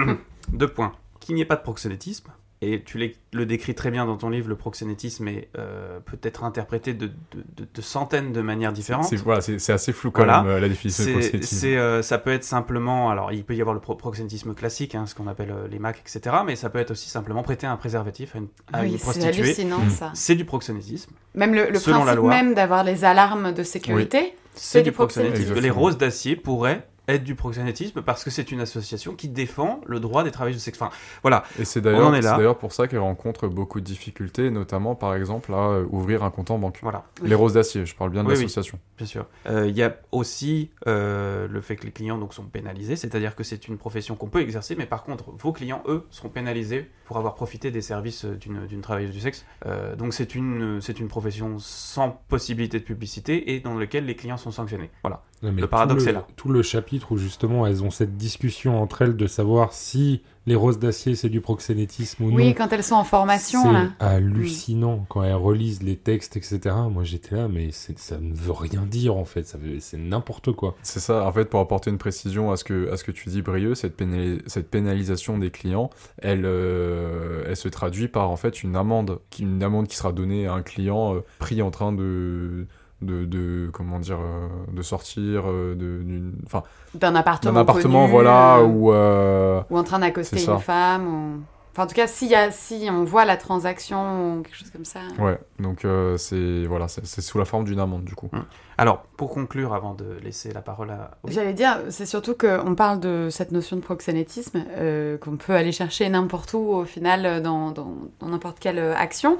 C: deux points, qu'il n'y ait pas de proxénétisme, et tu le décris très bien dans ton livre, le proxénétisme est, euh, peut être interprété de, de- de- de centaines de manières différentes.
D: C'est voilà, c'est- c'est assez flou quand
C: Voilà.
D: même euh, la définition de
C: C'est,
D: proxénétisme.
C: euh, ça peut être simplement, alors il peut y avoir le pro- proxénétisme classique, hein, ce qu'on appelle euh, les MAC, etc. Mais ça peut être aussi simplement prêter un préservatif à une, à
B: Oui,
C: une
B: c'est
C: prostituée.
B: hallucinant
D: Mm.
B: ça.
C: C'est du proxénétisme.
B: Même le, le
C: Selon la loi.
B: même d'avoir les alarmes de sécurité,
C: C'est,
B: C'est
C: du
B: du
C: proxénétisme.
D: proxénétisme.
C: Les roses d'acier pourraient être du proxénétisme parce que c'est une association qui défend le droit des travailleurs du sexe. Enfin, voilà.
D: Et c'est d'ailleurs pour ça qu'elle rencontre beaucoup de difficultés, notamment par exemple à euh, ouvrir un compte en banque.
C: Voilà.
B: Oui.
D: Les roses d'acier, je parle bien de
C: Oui, oui.
D: l'association.
C: Bien sûr. Euh, Il y a aussi euh, le fait que les clients donc, sont pénalisés, c'est-à-dire que c'est une profession qu'on peut exercer, mais par contre, vos clients, eux, seront pénalisés pour avoir profité des services d'une travailleuse du sexe. Euh, donc c'est une, c'est une profession sans possibilité de publicité et dans laquelle les clients sont sanctionnés. Voilà.
A: Non,
C: Le paradoxe
A: tout
C: est là.
A: Tout le chapitre où justement elles ont cette discussion entre elles de savoir si les roses d'acier c'est du proxénétisme ou
B: oui,
A: non.
B: quand elles sont en formation,
A: C'est hallucinant quand elles relisent les textes, etc. Moi j'étais là, mais ça ne veut rien dire en fait. Ça veut- C'est n'importe quoi.
D: C'est ça, en fait, pour apporter une précision à ce que, à ce que tu dis, Brieux, cette, pénali- cette pénalisation des clients, elle, euh, elle se traduit par en fait une amende, qui, une amende qui sera donnée à un client euh, pris en train de, de, de comment dire, euh, de sortir euh, d'une, enfin,
B: D'un appartement.
D: d'un appartement,
B: connu,
D: voilà,
B: euh,
D: ou euh,
B: ou en train d'accoster une femme. Ou... Enfin, en tout cas, si, y a, si on voit la transaction ou quelque chose comme ça.
D: ouais, donc euh, c'est voilà, c'est c'est sous la forme d'une amende du coup.
C: Alors, pour conclure, avant de laisser la parole à...
B: J'allais dire, c'est surtout qu'on parle de cette notion de proxénétisme euh, qu'on peut aller chercher n'importe où au final dans n'importe quelle action,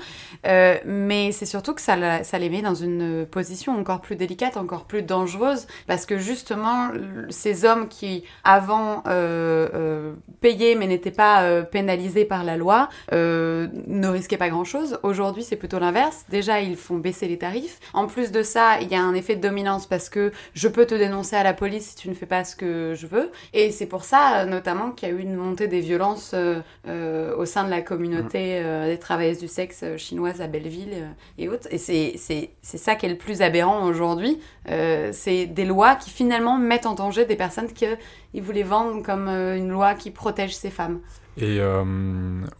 B: Euh, mais c'est surtout que ça, les met dans une position encore plus délicate, encore plus dangereuse, parce que justement ces hommes qui avant euh, payaient mais n'étaient pas pénalisés par la loi, ne risquaient pas grand-chose. Aujourd'hui, c'est plutôt l'inverse. Déjà, ils font baisser les tarifs. En plus de ça, il y a un effet de dominance parce que je peux te dénoncer à la police si tu ne fais pas ce que je veux. Et c'est pour ça, euh, notamment, qu'il y a eu une montée des violences euh, euh, au sein de la communauté euh, des travailleuses du sexe chinoises à Belleville et autres. Et c'est ça qui est le plus aberrant aujourd'hui. C'est des lois qui finalement mettent en danger des personnes qu'ils voulaient vendre comme une loi qui protège ces femmes.
D: Et euh,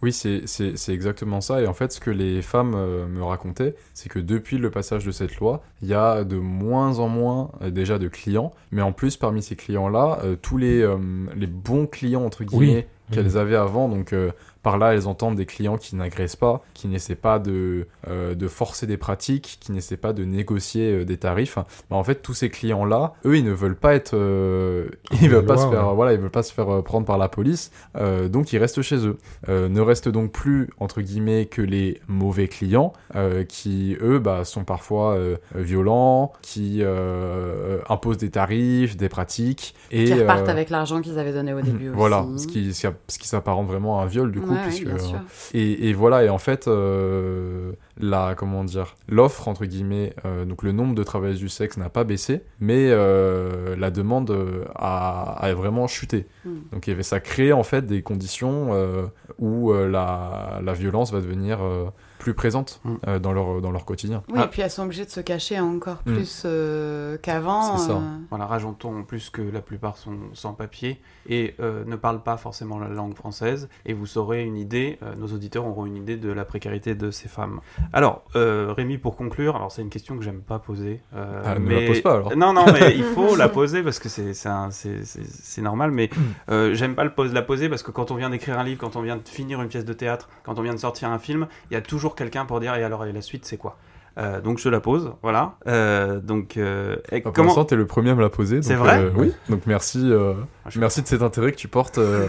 D: oui, c'est c'est- c'est exactement ça. Et en fait, ce que les femmes euh, me racontaient, c'est que depuis le passage de cette loi, il y a de moins en moins euh, déjà de clients. Mais en plus, parmi ces clients-là, euh, tous les, euh, les bons clients, entre guillemets,
A: oui.
D: qu'elles avaient avant, donc euh, par là, elles entendent des clients qui n'agressent pas, qui n'essaient pas de, euh, de forcer des pratiques, qui n'essaient pas de négocier euh, des tarifs. Bah, en fait, tous ces clients-là, eux, ils ne veulent pas être... euh, ils veulent pas se faire,
A: ouais.
D: voilà, ils veulent pas se faire prendre par la police. Euh, donc ils restent chez eux. Euh, ne restent donc plus entre guillemets que les mauvais clients euh, qui eux bah, sont parfois euh, violents, qui euh, imposent des tarifs, des pratiques et
B: qui repartent
D: euh,
B: avec l'argent qu'ils avaient donné au début
D: voilà,
B: aussi.
D: ce qui, ce qui, ce qui s'apparente vraiment à un viol du coup,
B: Ouais, ouais,
D: puisque
B: bien sûr.
D: et, et voilà, et en fait, euh, la, comment dire, l'offre, entre guillemets, euh, donc le nombre de travailleuses du sexe n'a pas baissé, mais euh, la demande euh, a, a vraiment chuté.
B: Mm.
D: Donc il y avait, ça crée en fait des conditions euh, où euh, la, la violence va devenir euh, plus présente
C: Mm.
D: euh, dans, leur, dans leur quotidien.
B: Oui,
C: Ah.
B: et puis elles sont obligées de se cacher encore
D: Mm.
B: plus euh, qu'avant.
D: C'est ça.
B: euh.
C: Voilà, rajoutons en plus que la plupart sont sans papier et euh, ne parlent pas forcément la langue française. Et vous saurez une idée, euh, nos auditeurs auront une idée de la précarité de ces femmes. Alors, euh, Rémi, pour conclure, alors c'est une question que j'aime pas poser. euh,
D: Ah, ne
C: mais...
D: la pose pas, alors.
C: Non, non, mais il faut la poser parce que c'est normal. Mais euh, j'aime pas le pose, la poser parce que quand on vient d'écrire un livre, quand on vient de finir une pièce de théâtre, quand on vient de sortir un film, il y a toujours quelqu'un pour dire et alors et la suite c'est quoi? Euh, donc je la pose, voilà. Euh, donc euh, et
D: pour
C: comment
D: t'es le premier à me la poser.
C: C'est vrai?
D: euh, Oui. Donc merci, euh,
C: Ah,
D: merci de cet intérêt que tu portes euh,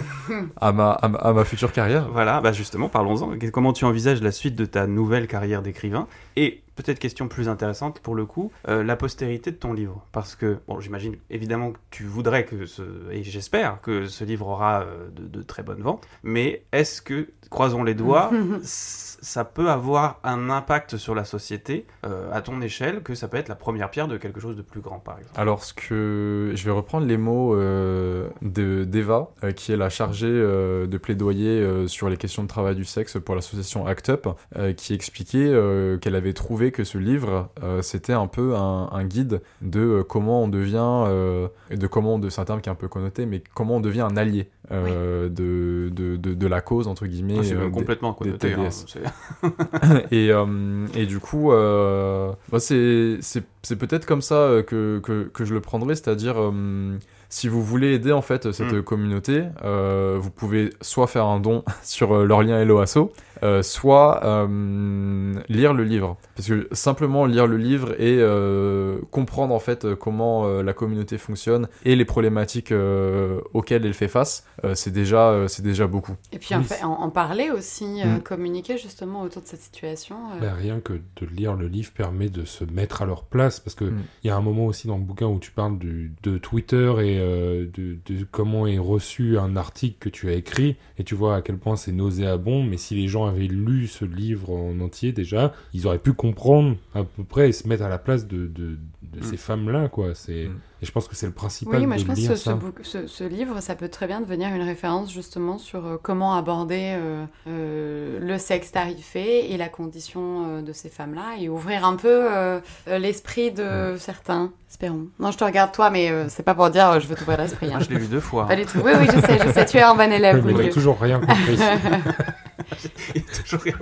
D: à, ma, à, ma, à ma future carrière.
C: Voilà, bah justement, parlons-en. Comment tu envisages la suite de ta nouvelle carrière d'écrivain? Et peut-être question plus intéressante pour le coup, euh, la postérité de ton livre. Parce que, bon, j'imagine évidemment que tu voudrais que ce, et j'espère que ce livre aura euh, de, de très bonnes ventes, mais est-ce que, croisons les doigts, ça peut avoir un impact sur la société euh, à ton échelle, que ça peut être la première pierre de quelque chose de plus grand, par exemple?
D: Alors, ce que je vais reprendre les mots euh, de d'Eva, euh, qui est la chargée euh, de plaidoyer euh, sur les questions de travail du sexe pour l'association ACT UP, euh, qui expliquait euh, qu'elle avait trouvé que ce livre, euh, c'était un peu un, un guide de euh, comment on devient, euh, et de comment de, c'est un terme qui est un peu connoté, mais comment on devient un allié euh, de, de, de, de la cause, entre guillemets.
C: Ah, C'est
D: euh,
C: même
D: des-
C: complètement connoté. hein,
D: et, euh, et du coup, euh, moi, c'est c'est- c'est peut-être comme ça que, que, que je le prendrai, c'est-à-dire euh, si vous voulez aider en fait cette
C: Mm.
D: communauté, euh, vous pouvez soit faire un don sur euh, leur lien Hello Asso, euh, soit euh, lire le livre. Parce que simplement lire le livre et euh, comprendre en fait comment euh, la communauté fonctionne et les problématiques euh, auxquelles elle fait face, euh, c'est déjà, euh, c'est déjà beaucoup.
B: Et puis en, fait, en, en parler aussi, euh,
D: Mm.
B: communiquer justement autour de cette situation. euh.
A: Bah, rien que de lire le livre permet de se mettre à leur place parce que il
D: Mm.
A: y a un moment aussi dans le bouquin où tu parles du- de Twitter et euh, de, de comment est reçu un article que tu as écrit et tu vois à quel point c'est nauséabond mais si les gens avaient lu ce livre en entier déjà ils auraient pu comprendre à peu près et se mettre à la place de, de, de
C: Mm.
A: ces femmes là quoi c'est
D: Mm.
A: et je pense que c'est le principal
B: Oui, moi
A: de
B: je pense
A: lire
B: que ce, livre, ça peut très bien devenir une référence justement sur euh, comment aborder euh, euh, le sexe tarifé et la condition euh, de ces femmes-là et ouvrir un peu euh, l'esprit de certains, espérons. Non, je te regarde toi, mais euh, c'est pas pour dire euh, je veux t'ouvrir l'esprit. hein.
C: Moi, je l'ai lu deux fois.
B: Pas du tout. Oui, oui, je sais, je sais, tu es un bon élève,
A: Oui, mais toujours rien compris
C: Il y a toujours rien.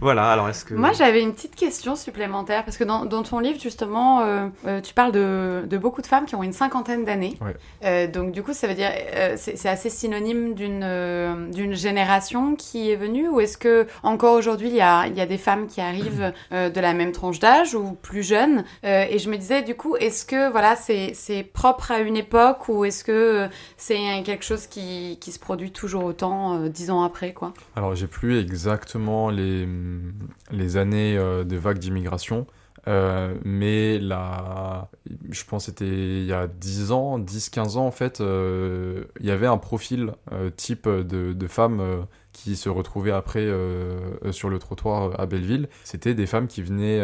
C: voilà, alors est-ce que.
B: Moi, j'avais une petite question supplémentaire, parce que dans, dans ton livre, justement, euh, euh, tu parles de, de beaucoup de femmes qui ont une cinquantaine d'années.
D: Ouais.
B: Euh, donc, du coup, ça veut dire, euh, c'est assez synonyme d'une euh, d'une génération qui est venue, ou est-ce que encore aujourd'hui, il y a, il y a des femmes qui arrivent euh, de la même tranche d'âge ou plus jeunes? Euh, Et je me disais, du coup, est-ce que voilà, c'est c'est propre à une époque, ou est-ce que c'est quelque chose qui, qui se produit toujours autant euh, dix ans après, quoi?
D: Alors, j'ai plus exactement les, les années euh, de vague d'immigration, euh, mais là, je pense que c'était il y a 10 ans, 10-15 ans en fait, euh, il y avait un profil type de, de femmes qui se retrouvaient après sur le trottoir à Belleville, c'était des femmes qui venaient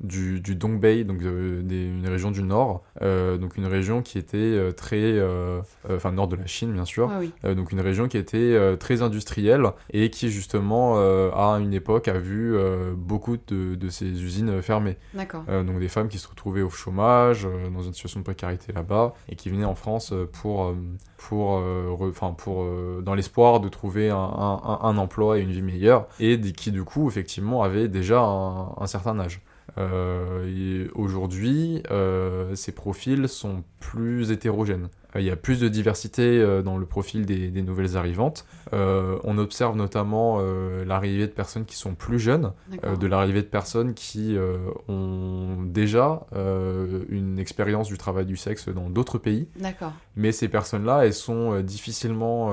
D: du, du Dongbei, donc euh, des- une région du nord, euh, donc une région qui était euh, très, enfin nord de la Chine bien sûr,
B: oui.
D: euh, donc une région qui était très industrielle et qui justement à une époque a vu beaucoup de, de ces usines. Euh, donc des femmes qui se retrouvaient au chômage, dans une situation de précarité là-bas, et qui venaient en France pour, pour, pour dans l'espoir de trouver un, un- emploi et une vie meilleure, et qui du coup effectivement avaient déjà un, un certain âge. Euh, Aujourd'hui, euh, ces profils sont plus hétérogènes. Euh, Il y a plus de diversité euh, dans le profil des, des nouvelles arrivantes. Euh, on observe notamment euh, l'arrivée de personnes qui sont plus jeunes, euh, de l'arrivée de personnes qui ont déjà une expérience du travail du sexe dans d'autres pays, mais ces personnes-là, elles sont difficilement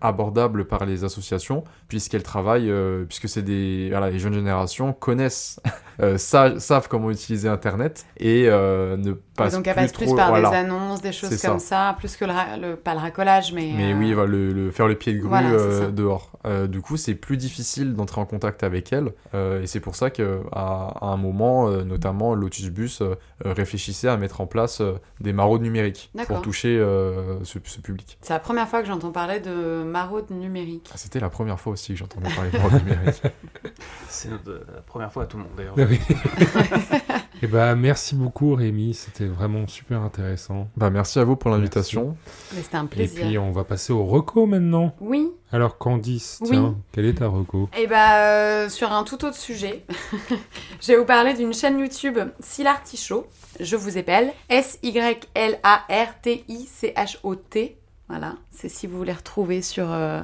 D: abordables par les associations, puisqu'elles travaillent, puisque c'est des, voilà, les jeunes générations connaissent, sa- savent comment utiliser Internet et ne passent
B: donc
D: plus
B: passe plus
D: trop-
B: par
D: voilà.
B: des annonces, des choses comme
D: ça.
B: ça, plus que le, ra- le- pas le racolage, mais.
D: Mais
B: euh,
D: oui, voilà, le, le- faire le pied de grue
B: Voilà,
D: euh, dehors. Euh, du coup, c'est plus difficile d'entrer en contact avec elle. euh, et c'est pour ça qu'à à un moment, euh, notamment, Lotus Bus réfléchissait à mettre en place euh, des maraudes numériques pour toucher euh, ce, ce public.
B: C'est la première fois que j'entends parler de maraude numérique.
D: Ah, C'était la première fois aussi que j'entendais parler de maraudes numériques.
C: C'est la première fois à tout le monde d'ailleurs.
A: Oui. Et bah merci beaucoup Rémi, c'était vraiment super intéressant.
D: bah, merci à vous pour l'invitation.
B: C'était un
A: Et
B: plaisir.
A: puis on va passer au reco maintenant.
B: Oui.
A: Alors Candice,
B: Oui.
A: tiens, quelle est ta reco?
B: Et bah, euh, sur un tout autre sujet, je vais vous parler d'une chaîne YouTube, Silartichaut. Je vous épelle S-Y-L-A-R-T-I-C-H-O-T. Voilà, c'est si vous voulez retrouver sur. euh,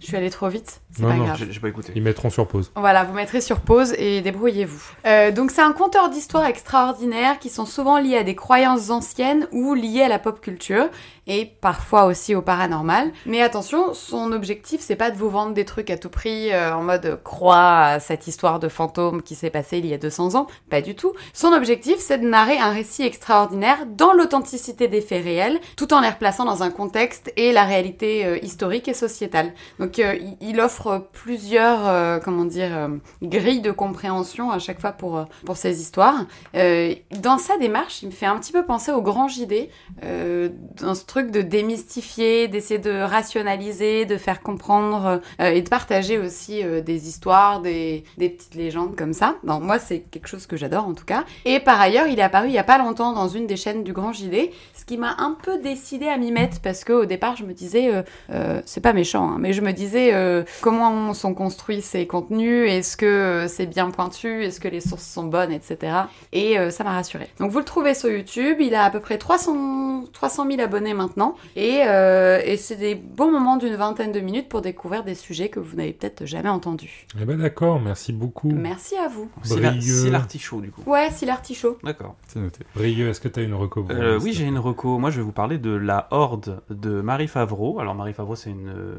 B: Je suis allée trop vite, c'est
A: Non,
B: pas
A: non,
B: grave.
C: J'ai pas écouté.
A: Ils mettront sur pause.
B: Voilà, vous mettrez sur pause et débrouillez-vous. Euh, donc c'est un conteur d'histoires extraordinaires qui sont souvent liés à des croyances anciennes ou liées à la pop culture et parfois aussi au paranormal. Mais attention, son objectif c'est pas de vous vendre des trucs à tout prix euh, en mode croix à cette histoire de fantôme qui s'est passée il y a 200 ans, pas du tout. Son objectif c'est de narrer un récit extraordinaire dans l'authenticité des faits réels tout en les replaçant dans un contexte et la réalité euh, historique et sociétale. Donc euh, il- il offre plusieurs, euh, comment dire, euh, grilles de compréhension à chaque fois pour, euh, pour ces histoires. Euh, dans sa démarche, il me fait un petit peu penser au grand JD, euh, dans ce truc de démystifier, d'essayer de rationaliser, de faire comprendre euh, et de partager aussi euh, des histoires, des, des petites légendes comme ça. Donc moi, c'est quelque chose que j'adore en tout cas. Et par ailleurs, il est apparu il y a pas longtemps dans une des chaînes du grand JD, ce qui m'a un peu décidé à m'y mettre parce que au départ, je me disais, euh, euh, c'est pas méchant, hein, mais je me disais euh, comment sont construits ces contenus, est-ce que euh, c'est bien pointu, est-ce que les sources sont bonnes, etc. Et euh, ça m'a rassuré. Donc vous le trouvez sur YouTube, il a à peu près 300, 300 000 abonnés maintenant, et, euh, et c'est des bons moments d'une vingtaine de minutes pour découvrir des sujets que vous n'avez peut-être jamais entendus.
A: Eh ben d'accord, merci beaucoup.
B: Merci à vous.
C: C'est l'artichaut du coup.
B: Ouais, c'est l'artichaut.
C: D'accord.
D: C'est noté.
A: Brieux, est-ce que tu as une reco
C: Euh, oui, j'ai une reco. Moi, je vais vous parler de La Horde de Marie Favreau. Alors, Marie Favreau, c'est une, euh,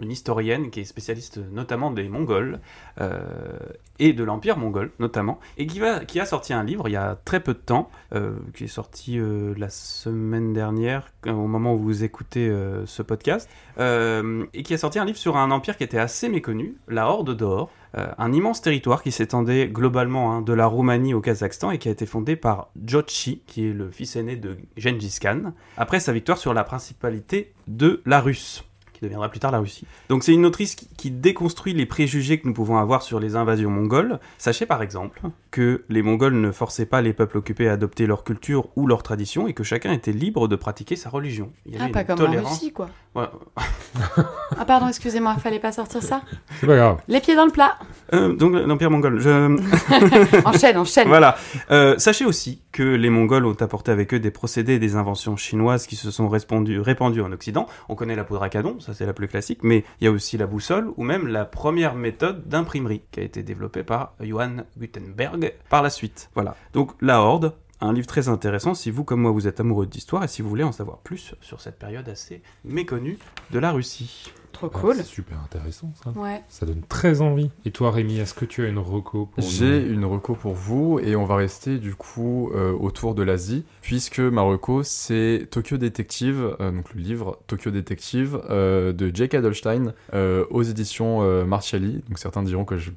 C: une historienne qui est spécialiste notamment des Mongols euh, et de l'Empire mongol, notamment, et qui, va, qui a sorti un livre il y a très peu de temps, euh, qui est sorti euh, la semaine dernière, au moment où vous écoutez ce podcast, et qui a sorti un livre sur un empire qui était assez méconnu, la Horde d'Or. Un immense territoire qui s'étendait globalement hein, de la Roumanie au Kazakhstan et qui a été fondé par Jochi, qui est le fils aîné de Gengis Khan, après sa victoire sur la principalité de la Russe, qui deviendra plus tard la Russie. Donc c'est une autrice qui, qui déconstruit les préjugés que nous pouvons avoir sur les invasions mongoles. Sachez par exemple que les Mongols ne forçaient pas les peuples occupés à adopter leur culture ou leur tradition et que chacun était libre de pratiquer sa religion. Il y avait
B: Ah, pas
C: une
B: comme en. Russie, quoi.
C: Ouais.
B: Ah, pardon, excusez-moi, fallait pas sortir ça.
A: C'est pas grave.
B: Les pieds dans le plat.
C: Euh, donc l'Empire mongol. Je...
B: Enchaîne, enchaîne.
C: Voilà. Euh, sachez aussi que les Mongols ont apporté avec eux des procédés et des inventions chinoises qui se sont répandus en Occident. On connaît la poudre à canon, ça c'est la plus classique, mais il y a aussi la boussole ou même la première méthode d'imprimerie qui a été développée par Johann Gutenberg par la suite. Voilà. Donc La Horde, un livre très intéressant si vous, comme moi, vous êtes amoureux d'histoire et si vous voulez en savoir plus sur cette période assez méconnue de la Russie.
B: Trop
A: Ah,
B: cool.
A: c'est super intéressant ça.
B: Ouais.
A: Ça donne très envie. Et toi Rémi, est-ce que tu as une reco pour
D: J'ai
A: nous
D: une reco pour vous et on va rester du coup euh, autour de l'Asie puisque ma reco c'est Tokyo Detective, euh, donc le livre Tokyo Detective euh, de Jake Adelstein euh, aux éditions euh, Marchiali. Donc certains diront que je,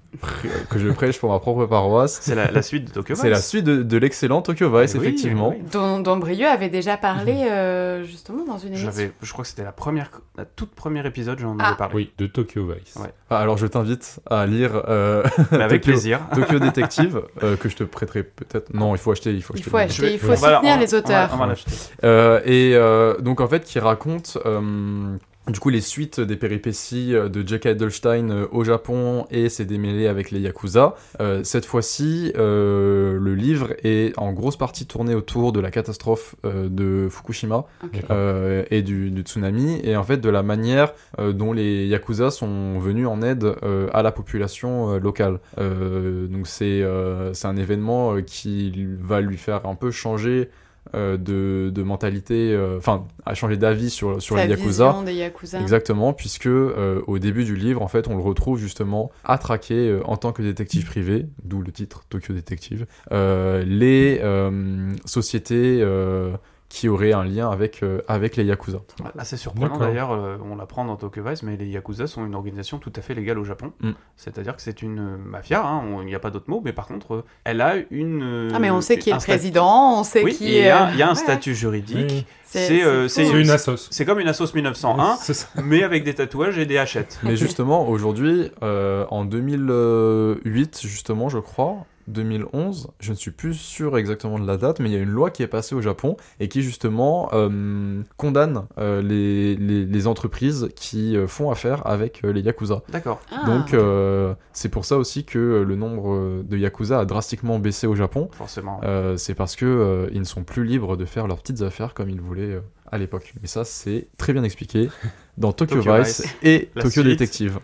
D: que je prêche pour ma propre paroisse.
C: C'est la, la suite de Tokyo
D: C'est la
C: Vice.
D: suite de, de l'excellent Tokyo Vice,
C: oui,
D: effectivement.
C: eh oui.
B: Dont, dont Brieux avait déjà parlé euh, justement dans une émission.
C: J'avais, je crois que c'était la première, la toute première épisode, j'en
B: Ah.
C: avais parlé.
A: Oui, de Tokyo Vice.
C: Ouais.
D: Ah, alors je t'invite à lire euh,
C: avec
D: Tokyo-
C: plaisir.
D: Tokyo Detective euh, que je te prêterai peut-être. Non, il faut acheter. Il faut
B: Il
D: acheter
B: faut acheter, il soutenir
C: on va-
B: les auteurs.
C: On va, on va l'acheter.
D: Euh, et euh, donc en fait qui raconte euh, du coup les suites des péripéties euh, de Jack Edelstein euh, au Japon et ses démêlés avec les Yakuza. Euh, cette fois-ci, euh, le livre est en grosse partie tourné autour de la catastrophe euh, de Fukushima
B: Ok.
D: euh, et du, du tsunami et en fait de la manière euh, dont les Yakuza sont venus en aide euh, à la population euh, locale. Euh, donc c'est euh, c'est un événement euh, qui va lui faire un peu changer euh, de, de mentalité, euh, enfin à changer d'avis sur, sur
B: Sa
D: les Yakuza.
B: des Yakuza.
D: Exactement, puisque euh, au début du livre, en fait, on le retrouve justement à traquer euh, en tant que détective privé, d'où le titre Tokyo Detective, euh, les euh, sociétés euh, qui auraient un lien avec, euh, avec les Yakuza.
C: Assez surprenant
A: D'accord.
C: d'ailleurs, euh, on l'apprend dans Tokyo Vice, mais les Yakuza sont une organisation tout à fait légale au Japon.
D: Mm.
C: C'est-à-dire que c'est une euh, mafia, hein, il n'y a pas d'autre mot, mais par contre, euh, elle a une. euh,
B: Ah mais on sait qui est
C: un
B: le président, on sait
C: Oui,
B: qui
C: et il y
B: est...
C: a, il y a un
B: Ouais.
C: statut juridique.
A: Oui.
C: C'est euh, c'est
A: C'est une assos.
C: c'est comme une Assos 1901,
A: C'est ça.
C: mais avec des tatouages et des hachettes.
D: Mais justement, aujourd'hui, euh, en 2008, justement, je crois, 2011, je ne suis plus sûr exactement de la date, mais il y a une loi qui est passée au Japon et qui justement euh, condamne euh, les, les, les entreprises qui euh, font affaire avec euh, les Yakuza.
C: D'accord.
B: Ah.
D: Donc euh, c'est pour ça aussi que le nombre de Yakuza a drastiquement baissé au Japon.
C: Forcément.
D: Euh, c'est parce que euh, ils ne sont plus libres de faire leurs petites affaires comme ils voulaient euh, à l'époque. Mais ça, c'est très bien expliqué dans Tokyo,
C: Tokyo
D: Vice et Tokyo.
C: Tokyo Detective.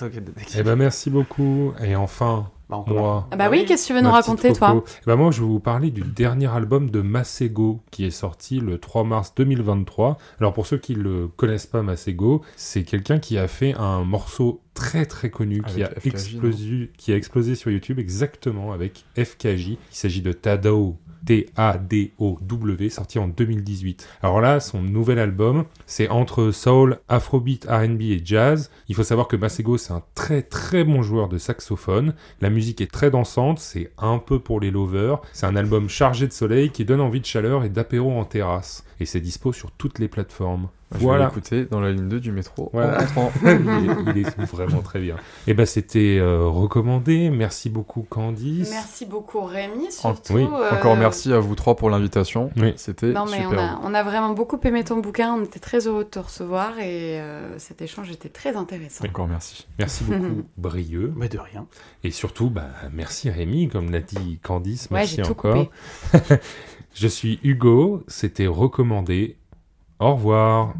A: Eh ben merci beaucoup. Et enfin. Moi.
B: Ah bah oui, qu'est-ce que tu veux nous raconter toi.
A: Eh ben moi, je vais vous parler du dernier album de Masego qui est sorti le 3 mars 2023. Alors pour ceux qui le connaissent pas, Masego, c'est quelqu'un qui a fait un morceau très très connu qui a,
D: FKJ,
A: explosé, qui a explosé sur YouTube exactement avec FKJ. Il s'agit de Tadao. T-A-D-O-W, sorti en 2018. Alors là, son nouvel album, c'est entre soul, afrobeat, R&B et jazz. Il faut savoir que Masego, c'est un très très bon joueur de saxophone. La musique est très dansante, c'est un peu pour les lovers. C'est un album chargé de soleil qui donne envie de chaleur et d'apéro en terrasse. Et c'est dispo sur toutes les plateformes.
D: Je vais
A: Voilà.
D: l'écouter dans la ligne 2 du métro
A: Voilà.
D: en
A: il, est, il est vraiment très bien. Et ben c'était euh, recommandé. Merci beaucoup Candice.
B: Merci beaucoup Rémi,
D: En-
B: surtout.
A: oui,
B: euh,
D: Encore merci à vous trois pour l'invitation.
A: Oui.
D: C'était
B: Non mais on a, on a vraiment beaucoup aimé ton bouquin, on était très heureux de te recevoir et euh, cet échange était très intéressant.
D: Encore merci.
A: Merci beaucoup Brieux.
C: Mais de rien.
A: Et surtout, bah, merci Rémi, comme l'a dit Candice.
B: Ouais,
A: Merci
B: j'ai tout
A: encore.
B: coupé.
A: Je suis Hugo, c'était recommandé. Au revoir.